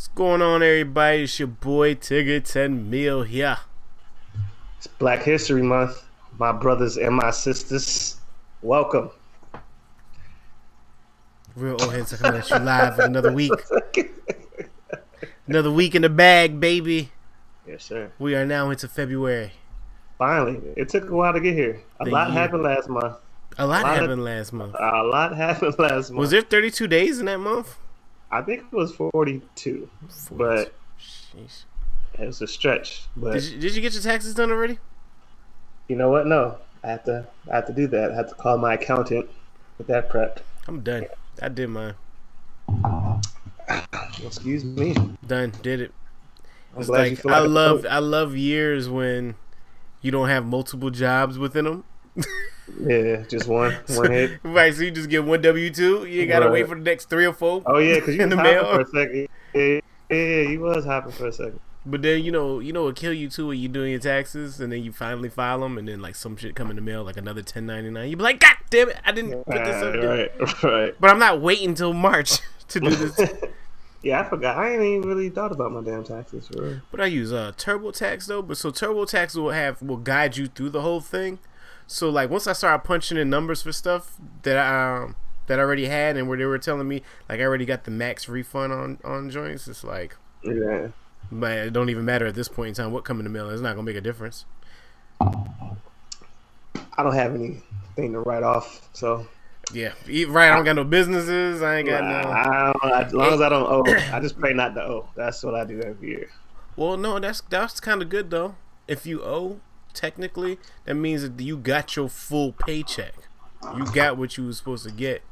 What's going on, everybody? It's your boy Tigger 10 Meal here. It's Black History Month. My brothers and my sisters, welcome. Real old heads are coming at you live with another week. Another week in the bag, baby. Yes, sir. We are now into February. Finally, it took a while to get here. A The lot year. happened last month. A lot Lot of- happened last month. A lot happened last month. Was there 32 days in that month? I think it was 42, but Jeez. it was a stretch. But Did you, did you get your taxes done already? you know what? No, I have to. I have to do that. I have to call my accountant with that prep. I'm done. I did mine. Excuse me. Done. Did it. I'm It's like I love I love years when you don't have multiple jobs within them. Yeah, just one one hit. right, so you just get one W two. You gotta Right. wait for the next three or four. Oh yeah, because you In the mail. for a second. Yeah, yeah, yeah, you was hopping for a second. But then you know, you know what kill you too when you doing your taxes, and then you finally file them, and then like some shit come in the mail, like another ten ninety nine. You be like, God damn it, I didn't put this up. there." right, right. But I'm not waiting till March to do this. yeah, I forgot. I ain't even really thought about my damn taxes for real. But I use uh TurboTax though. But so TurboTax will have will guide you through the whole thing. So like once I started punching in numbers for stuff that I um that I already had and where they were telling me like I already got the max refund on on joints, it's like Yeah. but it don't even matter at this point in time what come in the mail. It's not gonna make a difference. I don't have anything to write off, so Yeah, right. I don't got no businesses. I ain't got no. I don't, as long as I don't owe, I just pray not to owe. That's what I do every year. Well, no, that's that's kind of good though. If you owe, technically, that means that you got your full paycheck. You got what you was supposed to get,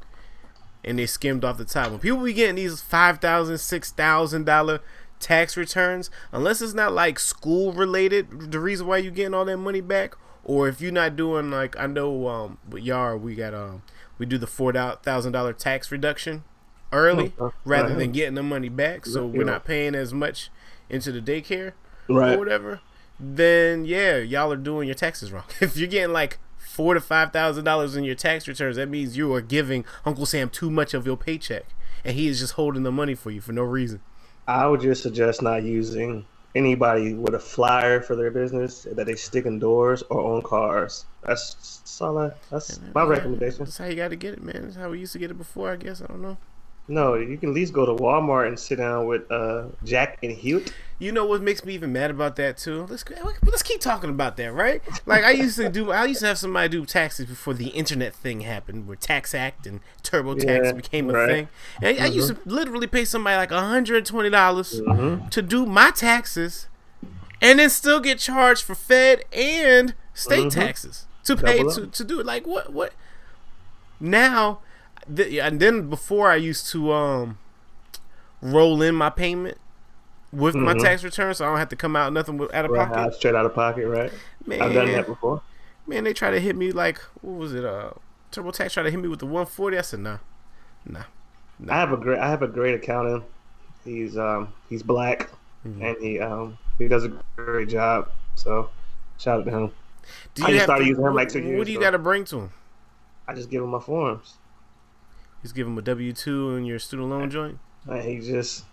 and they skimmed off the top. When people be getting these five thousand, six thousand dollar tax returns, unless it's not like school related, the reason why you getting all that money back, or if you're not doing like I know um with Yar we got um we do the four thousand dollar tax reduction early Okay. rather Right. than getting the money back, so we're not paying as much into the daycare Right. or whatever, then yeah, y'all are doing your taxes wrong. If you're getting like four to five thousand dollars in your tax returns, that means you are giving Uncle Sam too much of your paycheck, and he is just holding the money for you for no reason. I would just suggest not using anybody with a flyer for their business that they stick in doors or on cars. That's, that's all I. That's my recommendation. That's how you got to get it, man. That's how we used to get it before, I guess. I don't know. No, you can at least go to Walmart and sit down with uh, Jackson Hewitt. You know what makes me even mad about that too? Let's let's keep talking about that, right? Like I used to do. I used to have somebody do taxes before the internet thing happened, where Tax Act and TurboTax Yeah, became a right. thing. And I used to literally pay somebody like hundred and twenty dollars Mhm. to do my taxes, and then still get charged for Fed and state Mhm. taxes to pay Double to, up. to do it. Like what what? Now, th- and then before I used to um roll in my payment with my Mhm. tax return, so I don't have to come out nothing with, out of Right, pocket. straight out of pocket, right? Man, I've done that before. man, they try to hit me like what was it? Uh, TurboTax tried to hit me with the 140. I said nah, nah. I have a great I have a great accountant. He's um he's black Mhm. and he um he does a great job. So shout out to him. Do I just started to, using him what, like two years What do you got to bring to him? I just give him my forms. Just give him a W two and your student loan joint. He just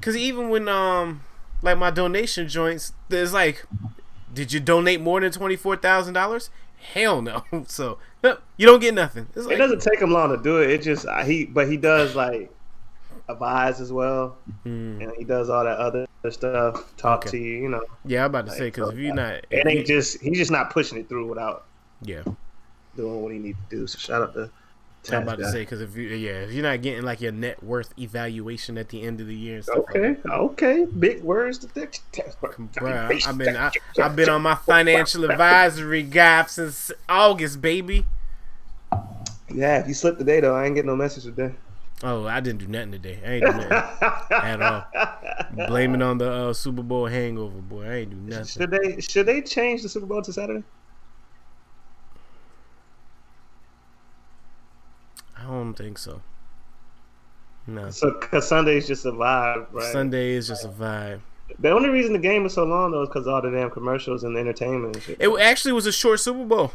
Cause even when um like my donation joints, there's like, did you donate more than twenty four thousand dollars? Hell no. So no, you don't get nothing. It's it doesn't take him long to do it. It just uh, he but he does like advise as well, Mm, and he does all that other stuff. Talk Okay. to you, you know. yeah, I'm about to say because so, if you're not, It ain't just he's just not pushing it through without yeah, doing what he needs to do. So shout out to I'm about to say because if you yeah if you're not getting like your net worth evaluation at the end of the year and stuff like Okay, okay, big words to think. I've been I, I've been on my financial advisory guy since August, baby. Yeah, if you slipped today though, I ain't getting no message today. Oh, I didn't do nothing today. I ain't do nothing at all. Blame it on the uh, Super Bowl hangover, boy. I ain't do nothing. Should they should they change the Super Bowl to Saturday? I don't think so. No, So because Sunday's just a vibe, right? Sunday is just a vibe. The only reason the game is so long though is because all the damn commercials and the entertainment and shit. It actually was a short Super Bowl.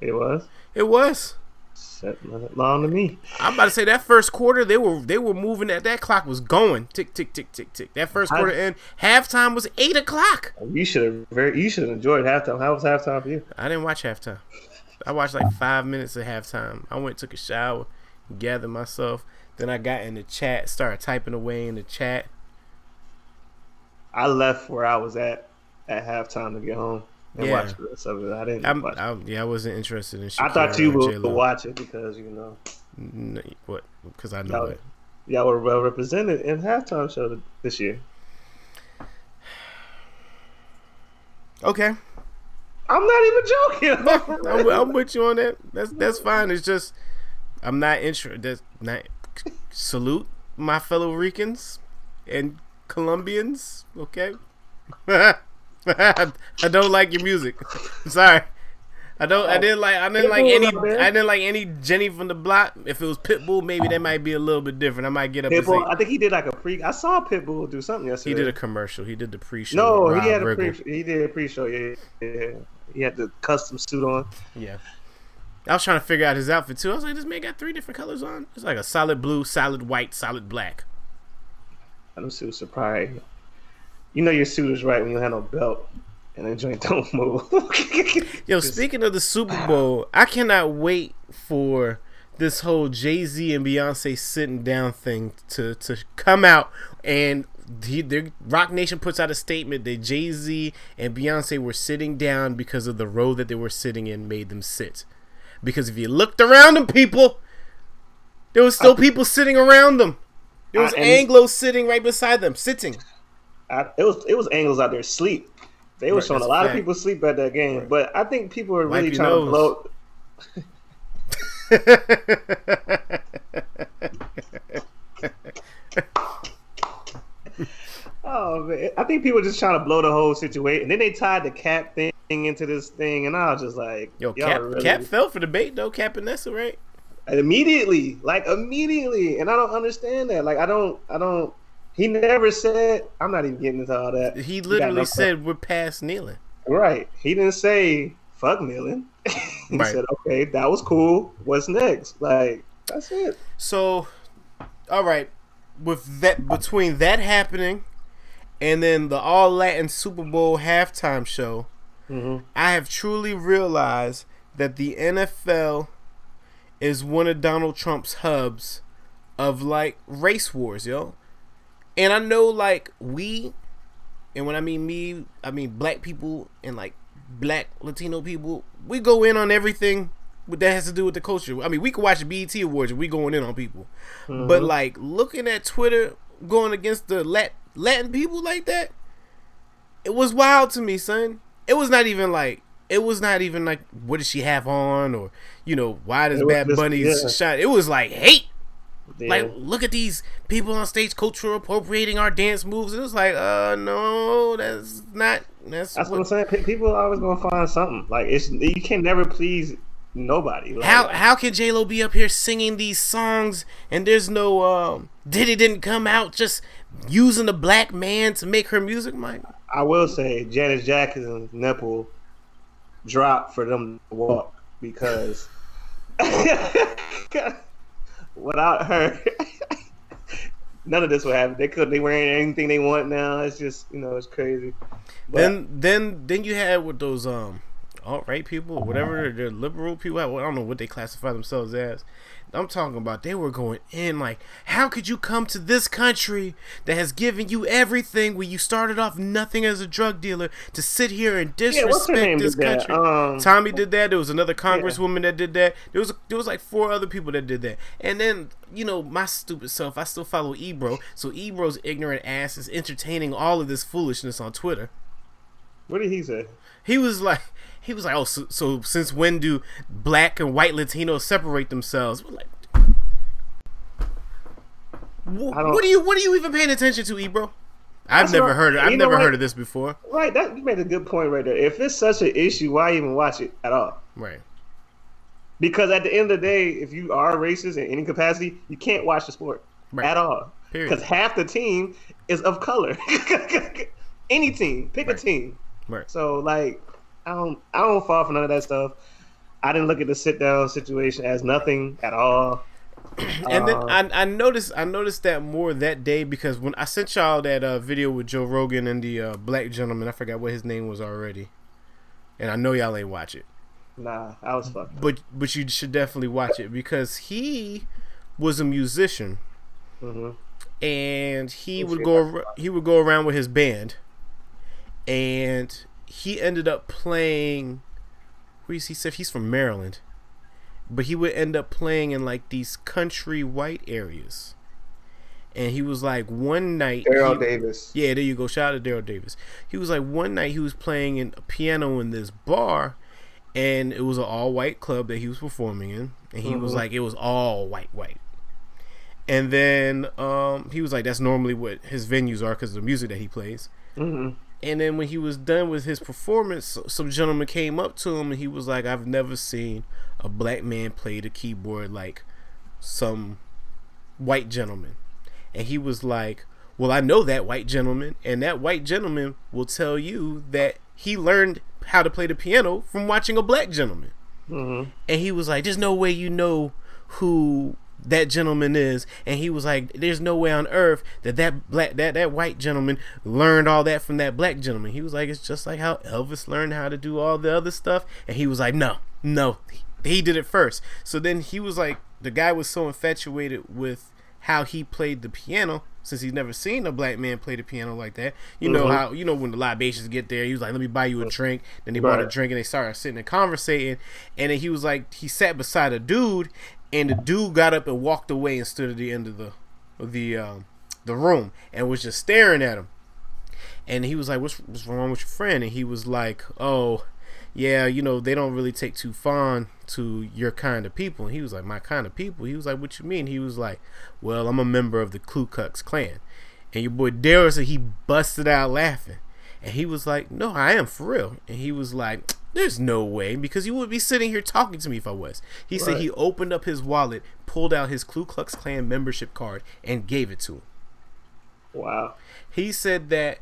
It was. It was. Long to me. I'm about to say that first quarter they were they were moving that that clock was going tick tick tick tick tick. That first quarter and halftime was eight o'clock. You should have very you should have enjoyed halftime. How was halftime for you? I didn't watch halftime. I watched like five minutes of halftime. I went took a shower, gathered myself. Then I got in the chat, started typing away in the chat. I left where I was at at halftime to get home and Yeah. watch the rest of it. I didn't. I'm, watch. I, yeah, I wasn't interested in. I thought you would J-Lo. watch it because you know N- what? Because I know y'all, it. y'all were well represented in halftime show this year. Okay, I'm not even joking. I'm, I'm with you on that. That's that's fine. It's just I'm not interested. Not salute my fellow Ricans and Colombians. Okay, I don't like your music. I'm sorry. I don't. I didn't like. I didn't like any. I didn't like any Jenny from the block. If it was Pitbull, maybe that might be a little bit different. I might get up and Pitbull, I think he did like a pre. I saw Pitbull do something yesterday. he did a commercial. He did the pre-show. No, he had a pre. He did a pre-show. Yeah, yeah. He had the custom suit on. Yeah. I was trying to figure out his outfit too. I was like, this man got three different colors on. It's like a solid blue, solid white, solid black. Them suits surprised. You know your suit is right when you have no belt and the joint don't move. Yo, speaking of the Super Bowl, I cannot wait for this whole Jay Z and Beyonce sitting down thing to to come out and he, their Roc Nation puts out a statement that Jay Z and Beyonce were sitting down because of the row that they were sitting in made them sit. Because if you looked around them, people, there was still people sitting around them. There was I- and- Anglo sitting right beside them, sitting. I, it was it was angles out there sleep. They were Right, showing a lot a of people sleep at that game, but I think people are really trying to blow. Oh man, I think people are just trying to blow the whole situation. And then they tied the cap thing into this thing, and I was just like, Yo, Cap, really- Cap fell for the bait though. Cap and Nessa, right? immediately, like immediately, and I don't understand that. Like I don't, I don't. He never said. I'm not even getting into all that. He literally said we're past kneeling. Right. He didn't say fuck kneeling. he Right. said, okay, that was cool. What's next? Like, that's it. So, all right, with that between that happening and then the All Latin Super Bowl halftime show, Mm-hmm. I have truly realized that the NFL is one of Donald Trump's hubs of like race wars, yo. And I know like we and when I mean me, I mean black people and like black Latino people, we go in on everything that has to do with the culture. I mean, we can watch BET Awards and we going in on people. But like looking at Twitter going against the Lat- Latin people like that, it was wild to me, son. It was not even like it was not even like what does she have on or you know why does Bad just- Bunny's yeah. shot? It was like hate. Yeah. Like look at these people on stage cultural appropriating our dance moves. It was like uh no, that's not that's, that's what I'm saying. Pe- People are always gonna find something. Like it's you can never please nobody. Like, how how can J Lo be up here singing these songs and there's no um Diddy didn't come out just using the black man to make her music? Mike, I will say Janet Jackson's nipple dropped for them to walk because without her, none of this would happen. They could they wearing anything they want now. It's just you know it's crazy. But then then then you had with those um alt right people whatever they're liberal people. I don't know what they classify themselves as. I'm talking about they were going in like, how could you come to this country that has given you everything where you started off nothing as a drug dealer to sit here and yeah, disrespect name? this country? Um, Tommy did that. There was another congresswoman that did that. There was there was like four other people that did that. And then you know my stupid self, I still follow Ebro. So Ebro's ignorant ass is entertaining all of this foolishness on Twitter. what did he say? He was like, he was like, oh, so, so since when do black and white Latinos separate themselves? We're like, Wh- I don't- what are you what are you even paying attention to, Ebro? I've never heard. Of, I've never what? heard of this before. Right, that you made a good point right there. If it's such an issue, why even watch it at all? Right. Because at the end of the day, if you are racist in any capacity, you can't watch the sport Right. at all. Because half the team is of color. any team, pick Right. a team. Right. So like, I don't, I don't fall for none of that stuff. I didn't look at the sit down situation as nothing at all. and then I, I noticed I noticed that more that day because when I sent y'all that uh, video with Joe Rogan and the uh, black gentleman, I forgot what his name was already, and I know y'all ain't watch it. Nah, I was fucked. But but you should definitely watch it because he was a musician, mm-hmm. and he would go if I ar- he would go around with his band, and he ended up playing. Where is he said he's from Maryland, but he would end up playing in like these country white areas, and he was like one night. Daryl Davis. yeah, there you go. Shout out to Daryl Davis. He was like one night he was playing in a piano in this bar, and it was an all white club that he was performing in, and he was Mhm. like it was all white white. And then um, he was like, "That's normally what his venues are because of the music that he plays." hmm And then when he was done with his performance, some gentleman came up to him and he was like, "I've never seen a black man play the keyboard like some white gentleman." And he was like, "Well, I know that white gentleman, and that white gentleman will tell you that he learned how to play the piano from watching a black gentleman." hmm and he was like, "There's no way you know who that gentleman is." And he was like, "There's no way on earth that that black that that white gentleman learned all that from that black gentleman." He was like, "It's just like how Elvis learned how to do all the other stuff." And he was like, "No, no, he, did it first. So then he was like, the guy was so infatuated with how he played the piano. Since he's never seen a black man play the piano like that, you know Mhm. how you know when the libations get there. He was like, "Let me buy you a drink." Then they bought a drink and they started sitting and conversating. And then he was like, he sat beside a dude, and the dude got up and walked away and stood at the end of the the um, the room and was just staring at him. And he was like, "What's what's wrong with your friend?" And he was like, "Oh, yeah, you know they don't really take too fond to your kind of people." And he was like, "My kind of people." He was like, "What you mean?" He was like, "Well, I'm a member of the Ku Klux Klan." And your boy said he busted out laughing. And he was like, No, I am for real. And he was like, There's no way because you would be sitting here talking to me if I was. He said he opened up his wallet, pulled out his Ku Klux Klan membership card, and gave it to him. Wow. He said that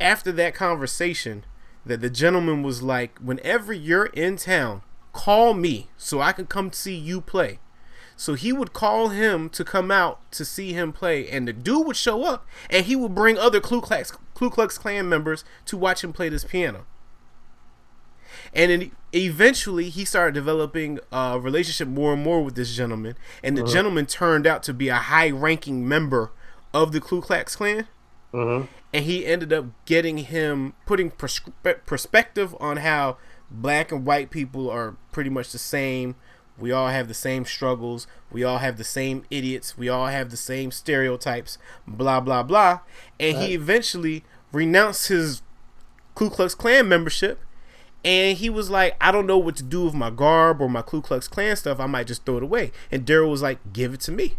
after that conversation, that the gentleman was like, Whenever you're in town, call me so I can come see you play. So he would call him to come out to see him play, and the dude would show up, and he would bring other Ku Klux, Ku Klux Klan members to watch him play this piano. And then eventually, he started developing a relationship more and more with this gentleman, and the gentleman turned out to be a high-ranking member of the Ku Klux Klan hmm and he ended up getting him putting perspe- perspective on how black and white people are pretty much the same. We all have the same struggles. We all have the same idiots. We all have the same stereotypes. Blah blah blah. And he eventually renounced his Ku Klux Klan membership. And he was like, I don't know what to do with my garb or my Ku Klux Klan stuff. I might just throw it away. And Daryl was like, Give it to me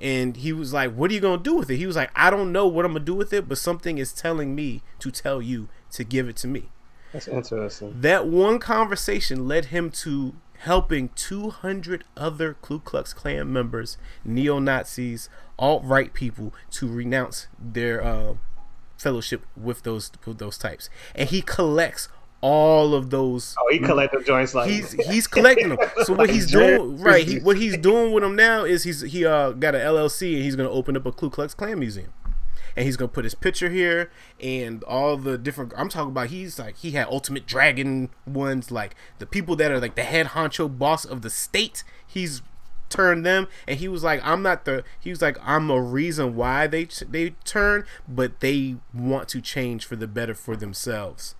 and he was like, "What are you gonna do with it?" He was like, "I don't know what I'm gonna do with it, but something is telling me to tell you to give it to me." That's interesting. That one conversation led him to helping 200 other Ku Klux Klan members, neo Nazis, alt right people to renounce their uh, fellowship with those with those types, and he collects all of those Oh, he collected joints like he's he's collecting them. So what he's doing, right? He, what he's doing with them now is he's he uh got an LLC and he's gonna open up a Ku Klux Klan museum, and he's gonna put his picture here and all the different. I'm talking about he's like he had Ultimate Dragon ones, like the people that are like the head honcho boss of the state. He's turned them, and he was like, I'm not the. He was like, I'm a reason why they they turn, but they want to change for the better for themselves.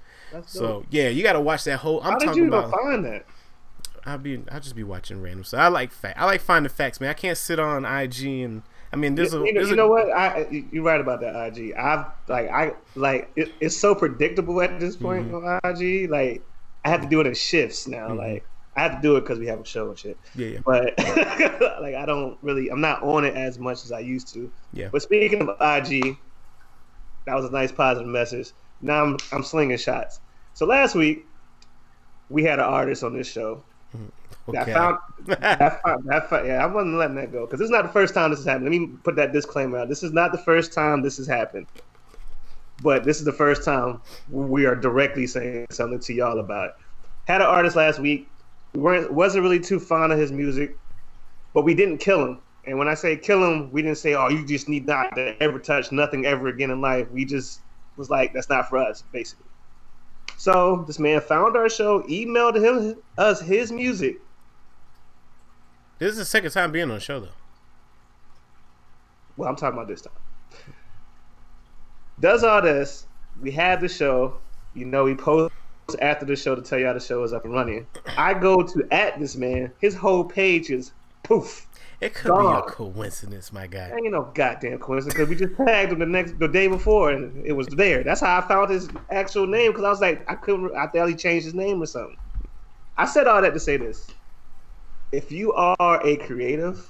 So yeah, you got to watch that whole. I'm How did talking you about. find that? I'll be I'll just be watching random so I like fact. I like finding facts, man. I can't sit on IG and I mean there's a you, know, you a, know what? I you- you're right about that. IG. I've like I like it, it's so predictable at this point Mm-hmm. on IG. Like I have to do it in shifts now. Mhm. Like I have to do it because we have a show and shit. yeah yeah But like I don't really, I'm not on it as much as I used to. Yeah. But speaking of IG, that was a nice positive message. Now I'm I'm slinging shots. So last week we had an artist on this show mm-hmm. that okay. found that found, that found, yeah, I wasn't letting that go because this is not the first time this has happened. Let me put that disclaimer out. This is not the first time this has happened, but this is the first time we are directly saying something to y'all about it. had an artist last week. We weren't wasn't really too fond of his music, but we didn't kill him. And when I say kill him, we didn't say, "Oh, you just need not to ever touch nothing ever again in life." We just was like, "That's not for us," basically. So this man found our show, emailed him us his music. This is the second time being on the show, though. Well, I'm talking about this time. Does all this. We had the show. You know, we posts after the show to tell y'all the show is up and running. I go to at this man. His whole page is poof. It could Gone. be a coincidence, my guy. Ain't no goddamn coincidence because we just tagged him the next the day before and it was there. That's how I found his actual name because I was like I couldn't. I thought he changed his name or something. I said all that to say this: if you are a creative,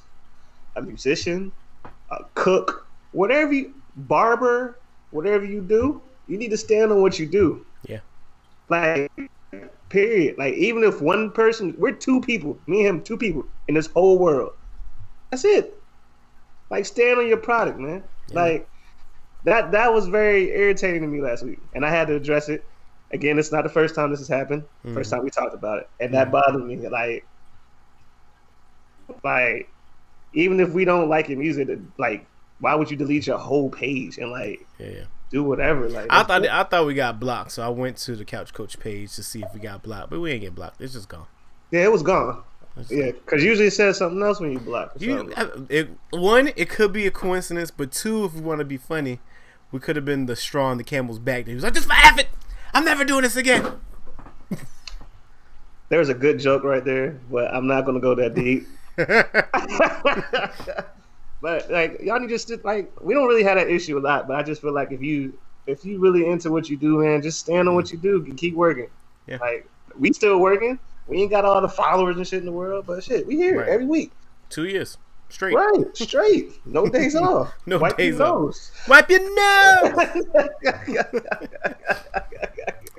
a musician, a cook, whatever you barber, whatever you do, you need to stand on what you do. Like, period. Like even if one person, we're two people, me and him, two people in this whole world. That's it. Like stand on your product, man. Yeah. Like that that was very irritating to me last week. And I had to address it. Again, it's not the first time this has happened. First Mhm. time we talked about it. And that bothered me. Like like even if we don't like your music, like why would you delete your whole page and like Yeah, yeah. Do whatever? Like I thought I thought we got blocked, so I went to the Couch Coach page to see if we got blocked, but we ain't get blocked. It's just gone. Yeah, it was gone. It's- Yeah, because usually it says something else when you block. You, it, one, it could be a coincidence, but two, if we want to be funny, we could have been the straw on the camel's back. He was like, "Just laugh it. I'm never doing this again." There's a good joke right there, but I'm not gonna go that deep. but like y'all need to just like we don't really have that issue a lot, but I just feel like if you if you really into what you do, man, just stand on what you do and keep working. Yeah. Like we still working. We ain't got all the followers and shit in the world, but shit, we here Right. every week. Two years straight. Right, straight. No days off. No Wipe days your off. nose. Wipe your nose.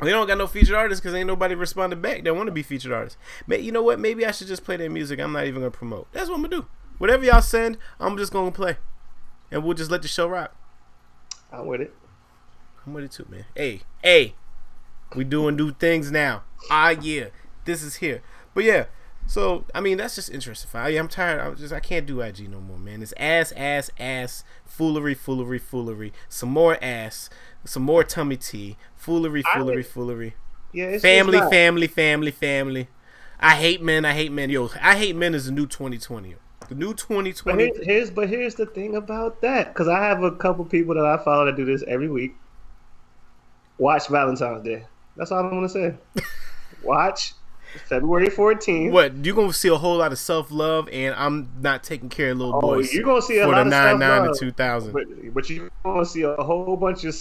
They don't got no featured artists because ain't nobody responded back. They want to be featured artists. May, you know what? Maybe I should just play their music. I'm not even gonna promote. That's what I'm gonna do. Whatever y'all send, I'm just gonna play, and we'll just let the show rock. I'm with it. I'm with it too, man. Hey, hey, we doing new things now. Ah, yeah, this is here. But yeah, so I mean that's just interesting. I, I'm tired. I'm just I can't do IG no more, man. It's ass, ass, ass, foolery, foolery, foolery. Some more ass, some more tummy tea, foolery, foolery, would- foolery. Yeah, it's, Family, it's family, family, family. I hate men. I hate men. Yo, I hate men is a new 2020. The new But 2020. here's, here's but here's the thing about that because I have a couple people that I follow that do this every week. Watch Valentine's Day. That's all I'm gonna say. Watch February 14th. What you're gonna see a whole lot of self love, and I'm not taking care of little Oh, boys. you're gonna see a for lot the of nine nine to two thousand. But but you're gonna see a whole bunch of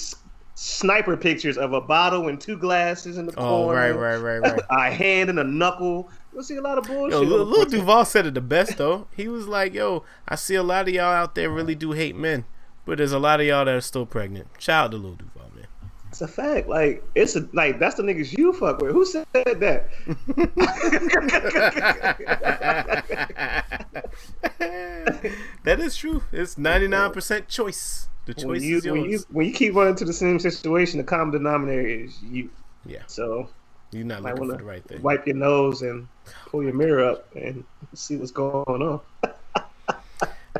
sniper pictures of a bottle and two glasses in the Oh corner. right, right, right, right. A hand and a knuckle. You'll see a lot of bullshit. Yo, Lil, Duval said it the best though. He was like, "Yo, I see a lot of y'all out there really do hate men, but there's a lot of y'all that are still pregnant." Shout out to Lil Duval, man. It's a fact. Like it's a like that's the niggas you fuck with. Who said that? that is true. It's ninety nine percent choice. The choice when you is when you when you keep running to the same situation, the common denominator is you. Yeah. So You're not looking for the right thing. wipe your nose and pull your mirror up and see what's going on.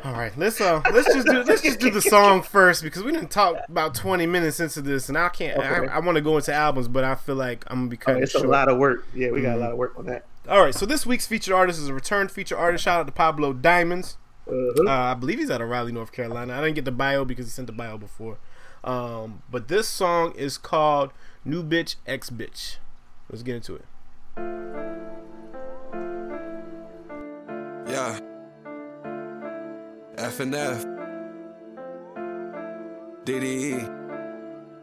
All right, let's uh, let's just do let's just do the song first because we didn't talk about twenty minutes into this, and I can't. Okay. I, I want to go into albums, but I feel like I'm gonna be Oh, cutting it's it a lot of work. Yeah, we got Mhm. a lot of work on that. All right, so this week's featured artist is a return feature artist. Shout out to Pablo Diamonds. Uh-huh. Uh, I believe he's out of Raleigh, North Carolina. I didn't get the bio because he sent the bio before. Um, but this song is called "New Bitch X Bitch." Let's get into it. Yeah. F and F. DDE.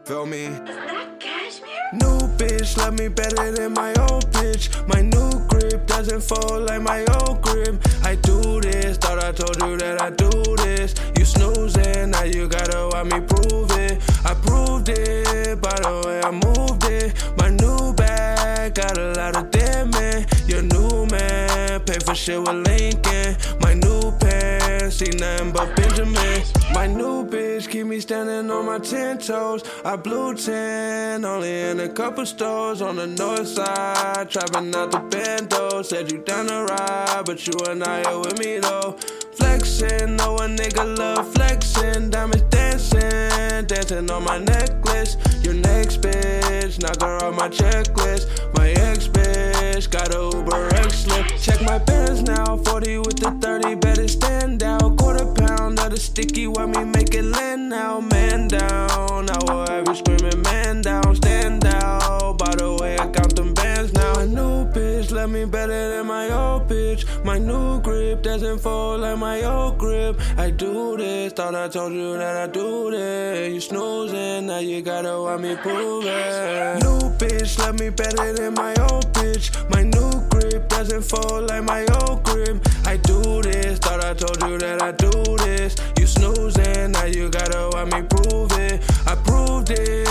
Feel me? that cashmere? New bitch love me better than my old bitch. My new grip doesn't fall like my old grip. I do this, thought I told you that I do this. You snoozing, now you gotta want me prove it. I proved it, by the way I moved it. My new bag got a lot of man. Your new man, pay for shit with Lincoln. My new pants, see nothing but Benjamin. My new bitch keep me standing on my ten toes. I blew ten, only in a couple stores on the north side. Trapping out the bando, said you down to ride, but you and I are with me though. Flexing, know a nigga love flexing. Diamonds dancing, dancing on my necklace. Your next bitch, knock her off my checklist. My ex bitch, got a Uber X slip. Check my bands now, 40 with the 30, better stand out. Quarter pound of the sticky, why me make it land now? Man down, I will have you screaming, man down, stand out. By the way, I count love me better than my old bitch. My new grip doesn't fold like my old grip. I do this, thought I told you that I do this. You snoozing, now you gotta want me prove it. New bitch love me better than my old bitch. My new grip doesn't fold like my old grip. I do this, thought I told you that I do this. You snoozing, now you gotta want me prove it. I proved it,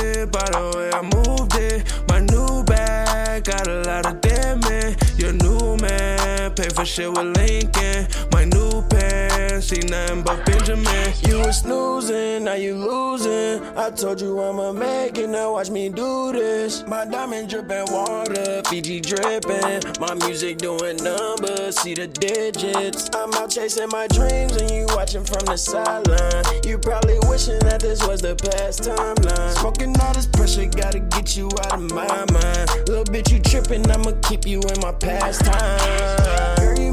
shit with Lincoln. My new pants, see nothing but Benjamin. You was snoozing, now you losing. I told you I'm a make it, now watch me do this. My diamond dripping water, Fiji dripping. My music doing numbers, see the digits. I'm out chasing my dreams and you watching from the sideline. You probably wishing that this was the past timeline. Smoking all this pressure, gotta get you out of my mind. Little bitch, you tripping, I'ma keep you in my pastime.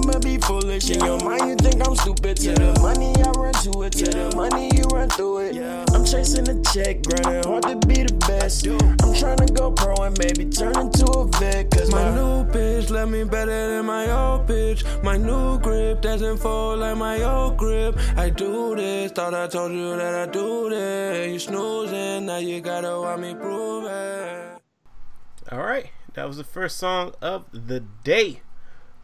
Girl, you might be foolish in your mind, you think I'm stupid. To the money, I run to it. To the money, you run through it. I'm chasing a check, grinding hard to be the best. I'm trying to go pro and maybe turn into a vet. Cause my, new bitch love me better than my old bitch. My new grip doesn't fold like my old grip. I do this, thought I told you that I do this. You snoozing, now you gotta want me prove it. All right, that was the first song of the day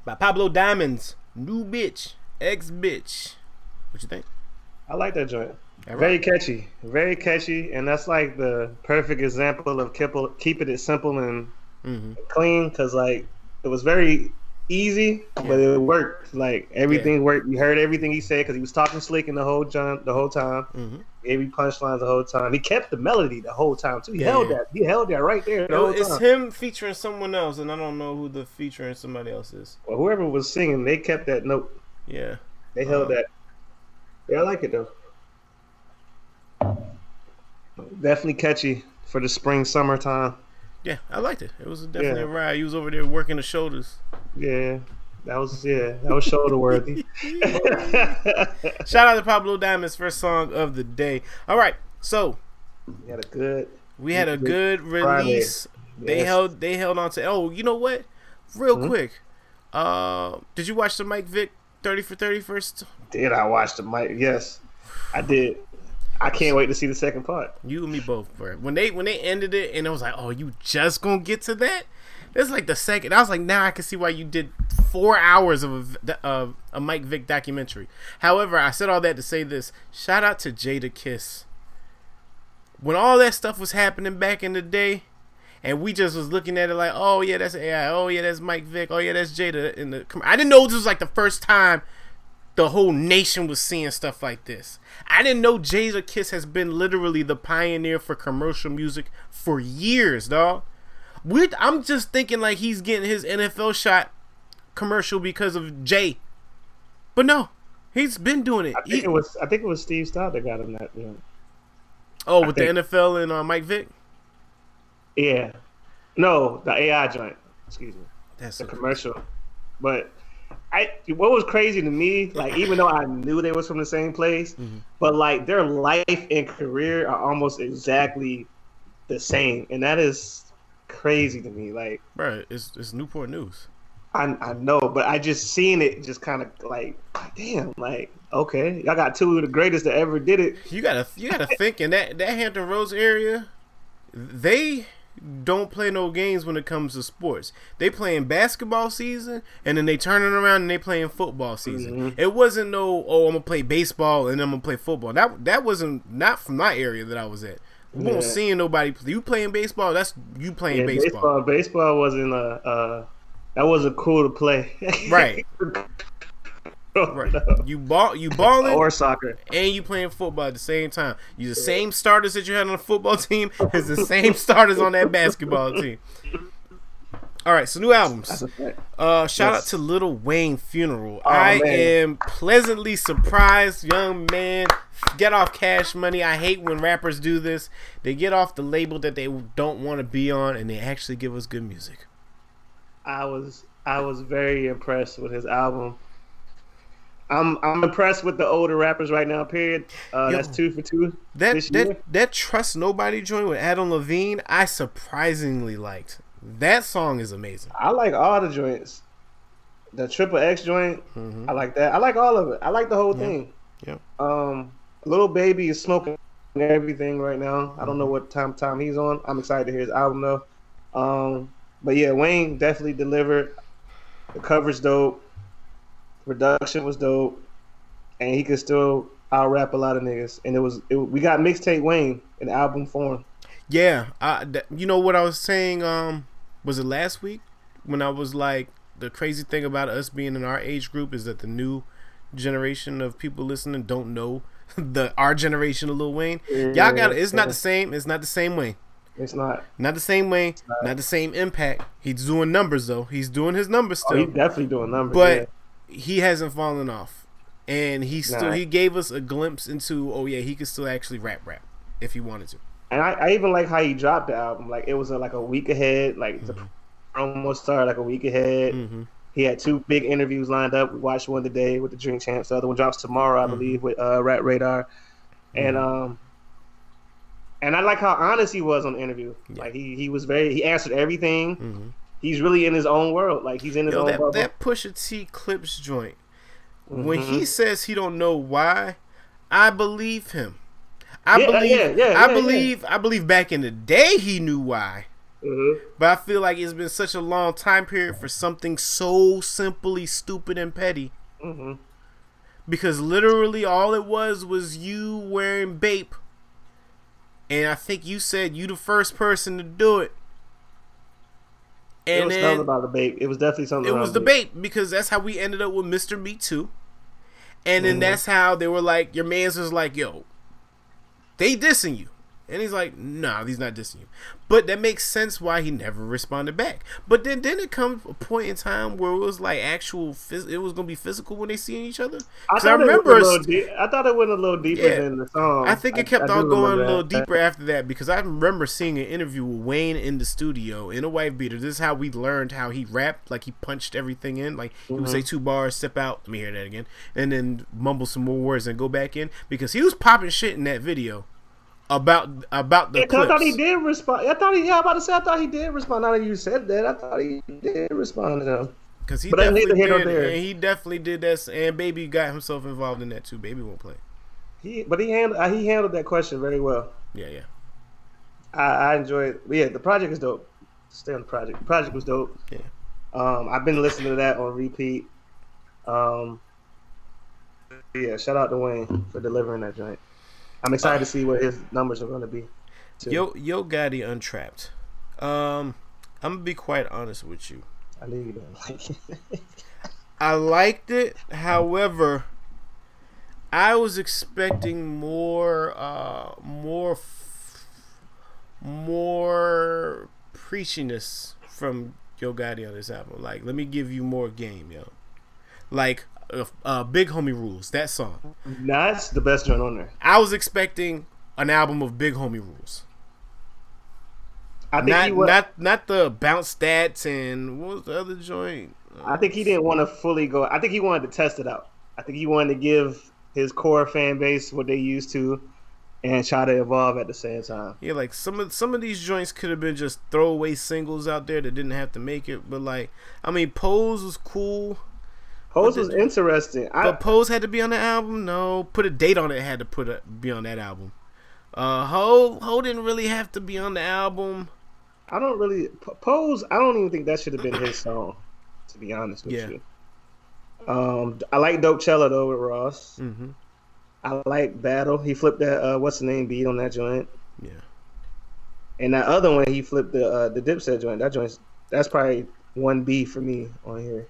by Pablo Diamonds. New bitch, ex bitch. What you think? I like that joint. Right. Very catchy, very catchy, and that's like the perfect example of keep, keeping it simple and Mm-hmm. clean. Because like it was very easy, but it worked. Like everything worked. You heard everything he said because he was talking slick in the whole jump, the whole time. Mm-hmm. Gave you punchlines the whole time. He kept the melody the whole time too. He Yeah, held that. He held that right there the No, whole it's time. him featuring someone else, and I don't know who the featuring somebody else is. Well, whoever was singing, they kept that note. Yeah. They held Uh-huh. that. Yeah, I like it though. Definitely catchy for the spring summertime. Yeah, I liked it. It was definitely Yeah. a ride. He was over there working the shoulders. Yeah, that was yeah, that was shoulder worthy. Shout out to Pablo Diamond's first song of the day. All right, so He had a good. we had a good release. They held they held on to. Oh, you know what? Real Mhm. quick, uh, did you watch the Mike Vick thirty for thirty first? Did I watch the mic? Yes, I did. I can't wait to see the second part. You and me both, bro. When they when they ended it, and it was like, oh, you just gonna get to that? It's like the second. I was like, now I can see why you did four hours of a, of a Mike Vick documentary. However, I said all that to say this: shout out to Jadakiss. When all that stuff was happening back in the day, and we just was looking at it like, oh yeah, that's AI. Oh yeah, that's Mike Vick. Oh yeah, that's Jada. In the I didn't know this was like the first time the whole nation was seeing stuff like this. I didn't know Jadakiss has been literally the pioneer for commercial music for years, dog. We, I'm just thinking like he's getting his NFL shot commercial because of Jay, but no, he's been doing it. I think He- it was. I think it was Steve Stoute that got him that. Yeah. oh, with the NFL and uh, Mike Vick. yeah. No, the AI joint. Excuse me. That's the so commercial. But I what was crazy to me, like even though I knew they was from the same place, Mm-hmm. but like their life and career are almost exactly the same, and that is crazy to me. Like bro. It's it's Newport News. I I know, but I just seen it, just kind of like, damn, like okay, y'all got two of the greatest that ever did it. You gotta you gotta think in that that Hampton Roads area, they don't play no games when it comes to sports. They playing basketball season and then they turning around and they playing football season. Mm-hmm. It wasn't no oh I'm gonna play baseball and I'm gonna play football. That that wasn't not from my area that I was at. You won't Yeah. seeing nobody. You playing baseball? That's you playing Yeah, baseball. baseball. Baseball wasn't a. uh that wasn't cool to play. Right. Right. You ball. You balling or soccer. and you playing football at the same time. You the same starters that you had on the football team as the same starters on that basketball team. All right, so new albums. That's a fact. Uh, shout Yes. out to Lil Wayne Funeral. Oh, I man. am pleasantly surprised, young man. Get off Cash Money. I hate when rappers do this. They get off the label that they don't want to be on, and they actually give us good music. I was I was very impressed with his album. I'm I'm impressed with the older rappers right now. Period. Uh, Yo. that's two for two. That This year? that that Trust Nobody joint with Adam Levine, I surprisingly liked. That song is amazing. I like all the joints. The triple X joint, Mhm. I like that. I like all of it. I like the whole Yeah. thing. Yeah. Um, Lil Baby is smoking everything right now. I don't know what time time he's on. I'm excited to hear his album though. Um, but yeah, Wayne definitely delivered. The coverage dope. Production was dope, and he could still out rap a lot of niggas. And it was it, we got mixtape Wayne in album form. Yeah, I, you know what I was saying. Um, was it last week when I was like, the crazy thing about us being in our age group is that the new generation of people listening don't know the our generation of Lil Wayne. Y'all got it. It's not the same. It's not the same way. It's not. Not the same way. Not the same impact. He's doing numbers though. He's doing his numbers Oh, he's definitely doing numbers. but he hasn't fallen off. And he still Nah. he gave us a glimpse into oh yeah he could still actually rap rap if he wanted to. And I, I even like how he dropped the album. Like it was uh, like a week ahead. Like the promo started like a week ahead. Mm-hmm. He had two big interviews lined up. We watched one today with the Drink Champs. The other one drops tomorrow, I Mhm. believe, with uh, Rap Radar. And um, and I like how honest he was on the interview. Yeah. Like he he was very he answered everything. Mm-hmm. He's really in his own world. Like he's in his Yo, own that, bubble. that Pusha T clips joint. When he Mhm. says he don't know why, I believe him. I Yeah, uh, believe. yeah, yeah, I believe. I believe back in the day he knew why. Mhm. But I feel like it's been such a long time period for something so simply stupid and petty. Mhm. Because literally all it was was you wearing Bape. And I think you said you the first person to do it. It was then something about the Bape. It was definitely something. it was the the Bape because that's how we ended up with Mr. Me Too. And then Mhm. that's how they were like, your man's was like, yo, they dissing you. And he's like, nah, he's not dissing you. But that makes sense why he never responded back. But then didn't it come a point in time where it was like actual, phys- it was going to be physical when they seeing each other? I 'Cause I thought it went remember a deep- I thought it went a little deeper Yeah. than the song. I think it kept do on going a little that. deeper after that because I remember seeing an interview with Wayne in the studio in a white beater. This is how we learned how he rapped. Like he punched everything in. Like he would Mm-hmm. say two bars, step out. Let me hear that again, and then mumble some more words and go back in because he was popping shit in that video about about the 'cause I thought he did respond. I thought he. Yeah, I'm about to say. I thought he did respond. Now that you said that, I thought he did respond to them. Because he But definitely did, there. and he definitely did that. And Baby got himself involved in that too. Baby won't play. He, but he handled. uh, He handled that question very well. Yeah, yeah. I, I enjoyed. Yeah, the project is dope. Stay on the project. The project was dope. Yeah. Um, I've been listening to that on repeat. Um, yeah, shout out to Wayne for delivering that joint. I'm excited to see what his numbers are going to be. too. Yo, Yo Gotti Untrapped. Um, I'm gonna be quite honest with you. I knew you didn't like it. I liked it. However, I was expecting more, uh, more, f- more preachiness from Yo Gotti on this album. Like, let me give you more game, yo. Like, uh, uh, Big Homie Rules, that song. That's the best joint on there. I was expecting an album of Big Homie Rules. I think Not, he was, not, not the bounce stats and what was the other joint? I think he didn't want to fully go. I think he wanted to test it out. I think he wanted to give his core fan base what they used to, and try to evolve at the same time. Yeah, like some of some of these joints could have been just throwaway singles out there that didn't have to make it. But like, I mean, Pose was cool, Pose was interesting. I, but Pose had to be on the album. No, put a date on it. Had to put a, be on that album. Uh, Ho Ho didn't really have to be on the album. I don't really Pose. I don't even think that should have been his song. To be honest with Yeah. you. Um, I like Dope Cello though with Ross. hmm I like Battle. He flipped that uh, what's the name beat on that joint. Yeah, And that other one, he flipped the uh, the Dipset joint. That joint, that's probably one B for me on here.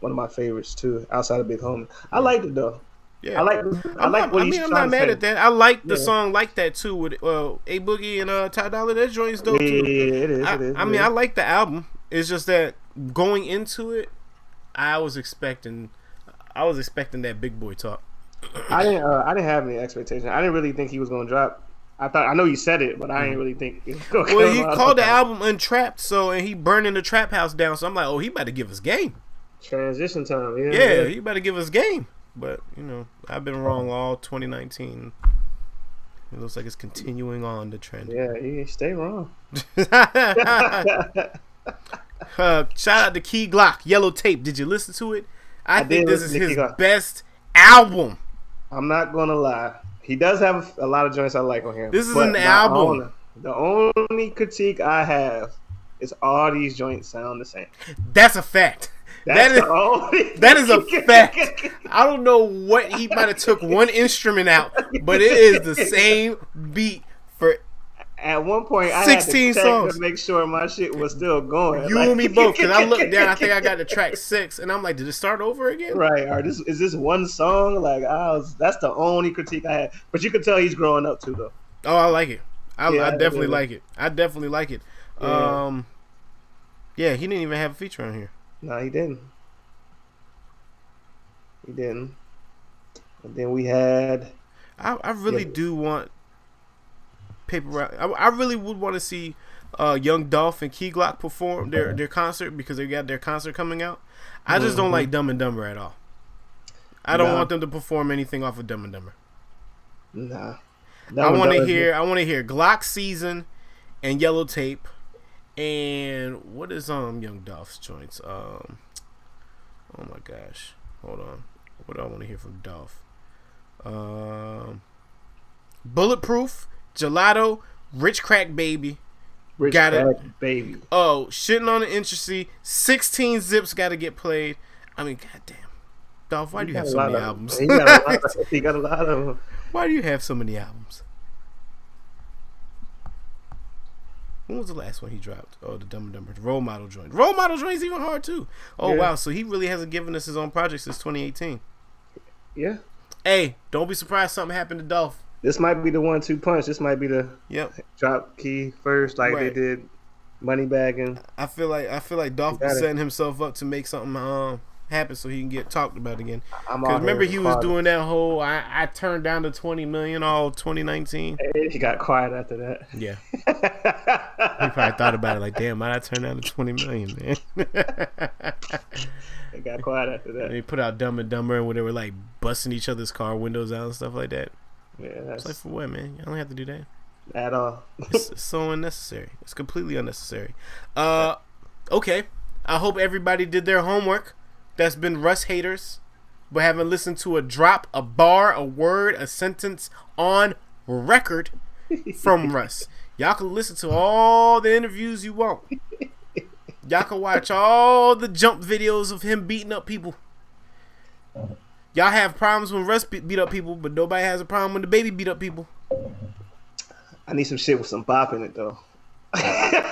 One of my favorites too, outside of Big Homie. I liked it though. Yeah, I like. I like not, what I mean, I'm not mad at that. I like the Yeah. song like that too with uh, A Boogie and uh, Ty Dolla. That joint's dope Yeah, too. yeah, yeah, it is. I, it is. I mean, is. I like the album. It's just that going into it, I was expecting, I was expecting that big boy talk. I didn't. Uh, I didn't have any expectation. I didn't really think he was gonna drop. I thought. I know you said it, but I didn't really think. It was gonna. Well, he called the album Untrapped, so and he burning the trap house down. So I'm like, oh, he better give us game. Transition time. Yeah, Yeah, he better give us game. But you know, I've been wrong all 2019. It looks like it's continuing on the trend. yeah. He stay wrong. uh, shout out to Key Glock, Yellow Tape. Did you listen to it? I, I think this is his best album. I'm not gonna lie. He does have a lot of joints I like on here. This is an album. own- the only critique I have is all these joints sound the same. That's a fact. That's that is that is a fact. I don't know what he might have took one instrument out, but it is the same beat for At one point, I 16 had to check songs. to make sure my shit was still going. you Like- and me both. Because I looked down, I think I got to track six, and I'm like, did it start over again? Right, or this is this one song? Like I was, that's the only critique I had. But you could tell he's growing up too, though. Oh, I like it. I, Yeah, I I definitely do. like it. I definitely like it. Yeah. Um, yeah, he didn't even have a feature on here. No, he didn't. He didn't. And then we had I, I really Yeah. do want paper. I, I really would want to see uh, Young Dolph and Key Glock perform their their concert because they got their concert coming out. I just don't Mhm. like Dumb and Dumber at all. I don't No. want them to perform anything off of Dumb and Dumber. nah. I want to hear. I want to hear Glock season and Yellow Tape, and what is um Young Dolph's joints? Um, oh my gosh, hold on. What do I want to hear from Dolph? Um, Bulletproof, Gelato, Rich Crack Baby. Rich got it. Crack baby. Oh, shitting on the industry. Sixteen zips got to get played. I mean, goddamn. Dolph, why do you have so many of- albums? He got a lot of, he got a lot of them. Why do you have so many albums? When was the last one he dropped? Oh, the Dumb and Dumber Role Model joint. Role Model joint's even hard too. Oh Yeah. wow, so he really hasn't given us his own project since 2018. Yeah. Hey, don't be surprised something happened to Dolph. This might be the one-two punch. This might be the Yep. drop key first, like Right. they did money bagging. I feel like I feel like Dolph is setting himself up to make something um happen so he can get talked about again. I'm Cause remember he was doing that whole I, I turned down the 20 million all 2019. He got quiet after that. Yeah. He probably thought about it like, damn, why'd I turn down the 20 million, man? He got quiet after that. And they put out Dumb and Dumber and where they were like busting each other's car windows out and stuff like that. Yeah, It's like for what, man? You don't have to do that. at all. It's, it's so unnecessary. It's completely unnecessary. Uh, okay. I hope everybody did their homework. That's been Russ haters, but haven't listened to a drop, a bar, a word, a sentence on record from Russ. Y'all can listen to all the interviews you want. Y'all can watch all the jump videos of him beating up people. Y'all have problems when Russ be- beat up people, but nobody has a problem when the baby beat up people. I need some shit with some bop in it though.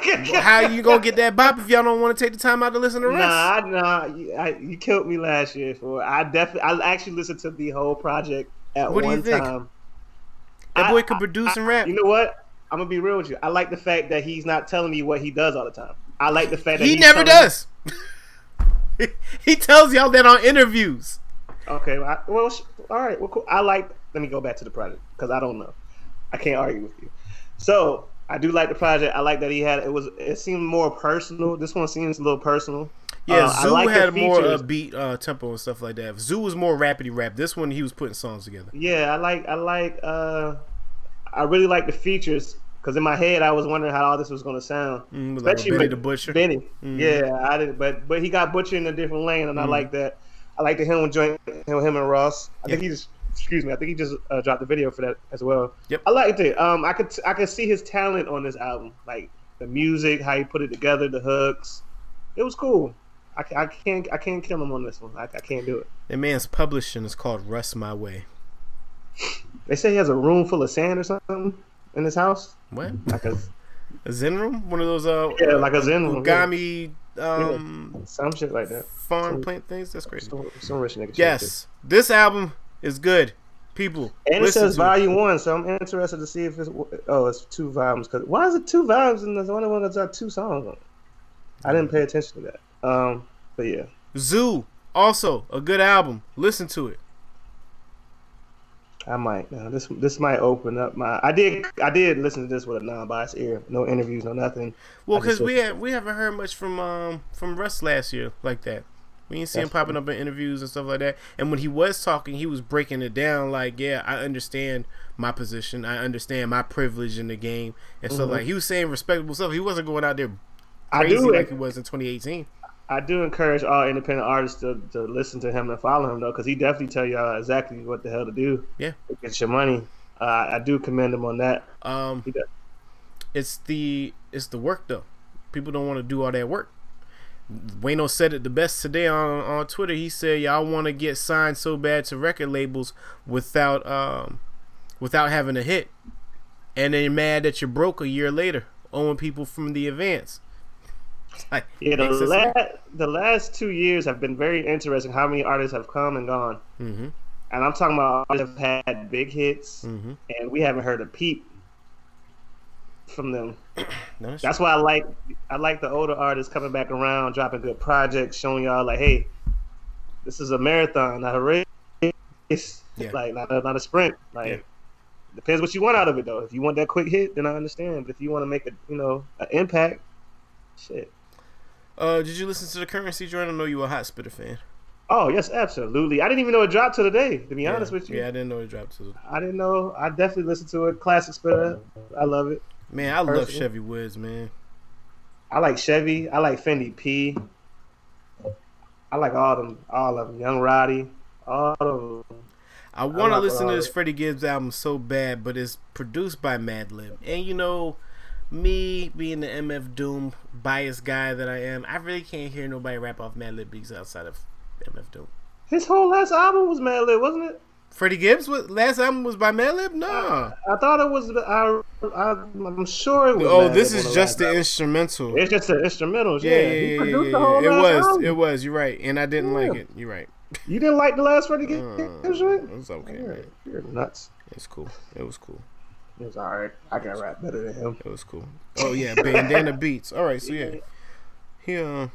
How you gonna get that bop if y'all don't want to take the time out to listen to Russ? Nah, I- nah, you, I, you killed me last year for. I definitely, I actually listened to the whole project at What do you one think? time. that boy I- can produce and rap. You know what? I'm gonna be real with you. I like the fact that he's not telling you what he does all the time. I like the fact that he never does. he tells y'all that on interviews. Okay, well, I, well, all right. Well, cool. I like. Let me go back to the project because I don't know. I can't argue with you. So I do like the project. I like that he had. It was. It seemed more personal. This one seems a little personal. Yeah, Uh, Zoo like had more uh, beat uh, tempo and stuff like that. Zoo was more rapidy rap. This one he was putting songs together. Yeah, I like. I like. uh I really like the features because in my head I was wondering how all this was going to sound. Mm, like Especially Benny the Butcher. Benny. Mhm. Yeah, I didn't. But but he got Butcher in a different lane, and I Mhm. like that. I like the him joint, him, him and Ross. I think Yeah. he just. Excuse me. I think he just uh, dropped the video for that as well. Yep. I liked it. Um, I could I could see his talent on this album, like the music, how he put it together, the hooks. It was cool. I, I can't I can't kill him on this one. I, I can't do it. That man's publishing is called Rust My Way. They say he has a room full of sand or something in his house. What? Like a A Zen room, one of those uh Yeah, like a Zen room. yeah. Ugami um Some shit like that. farm Some- plant things. That's crazy. Some, some rich nigga. Yes, this album is good. People. And it says to it. volume one, so I'm interested to see if it's oh, it's two volumes. Cause why is it two volumes and there's only one that's got two songs on? it? I didn't pay attention to that. Um, but yeah, Zoo, also a good album. Listen to it. I might. Now this this might open up my. I did I did listen to this with a non-biased ear, no interviews, no nothing. Well, because we have, we haven't heard much from um from Russ last year like that. We didn't see him That's popping up in interviews and stuff like that. And when he was talking, he was breaking it down like, yeah, I understand my position. I understand my privilege in the game and stuff Mhm. like. He was saying respectable stuff. He wasn't going out there I crazy do like he was in 2018. I do encourage all independent artists to, to listen to him and follow him though, because he definitely tell y'all exactly what the hell to do. Yeah. to get your money. Uh, I do commend him on that. Um, He does. it's the it's the work though. People don't want to do all that work. Wayno said it the best today on on Twitter. He said, "Y'all want to get signed so bad to record labels without um without having a hit, and then you're mad that you're broke a year later, owing people from the advance." Like, Yeah, the last the last two years have been very interesting. How many artists have come and gone, Mhm, and I'm talking about artists have had big hits, mhm. and we haven't heard a peep from them. No, that's why I like I like the older artists coming back around, dropping good projects, showing y'all like, hey, this is a marathon, not a race. Yeah. Like not a, not a sprint. Like Yeah. depends what you want out of it though. If you want that quick hit, then I understand. But if you want to make a you know an impact, shit. Uh, did you listen to the Curren$y joint? I know you were a hot spitter fan. Oh yes, absolutely. I didn't even know it dropped to today. To be honest with you, Yeah, I didn't know it dropped to. The... I didn't know. I definitely listened to it. Classic spitter. I love it. Man, I love Chevy Woods, man. I like Chevy. I like Fendi P. I like all them, all of them. Young Roddy, all of them. I want to listen to this. Freddie Gibbs album so bad, but it's produced by Madlib. And you know, me being the MF Doom biased guy that I am, I really can't hear nobody rap off Madlib beats outside of MF Doom. His whole last album was Madlib, wasn't it? Freddie Gibbs, what last album was by Madlib? No. I thought it was. I, I I'm sure it was. Oh, this is just the album. instrumental. It's just the instrumentals. Yeah, Yeah, yeah, yeah, yeah, yeah, yeah. It was, album. it was. You're right, and I didn't like it. You're right. You didn't like the last Freddie Uh, Gibbs joint? it was okay, You're, you're nuts. It's cool. It was cool. It was all right. I can rap better than him. It was cool. Oh yeah, Bandana Beats. All right, so yeah, he uh,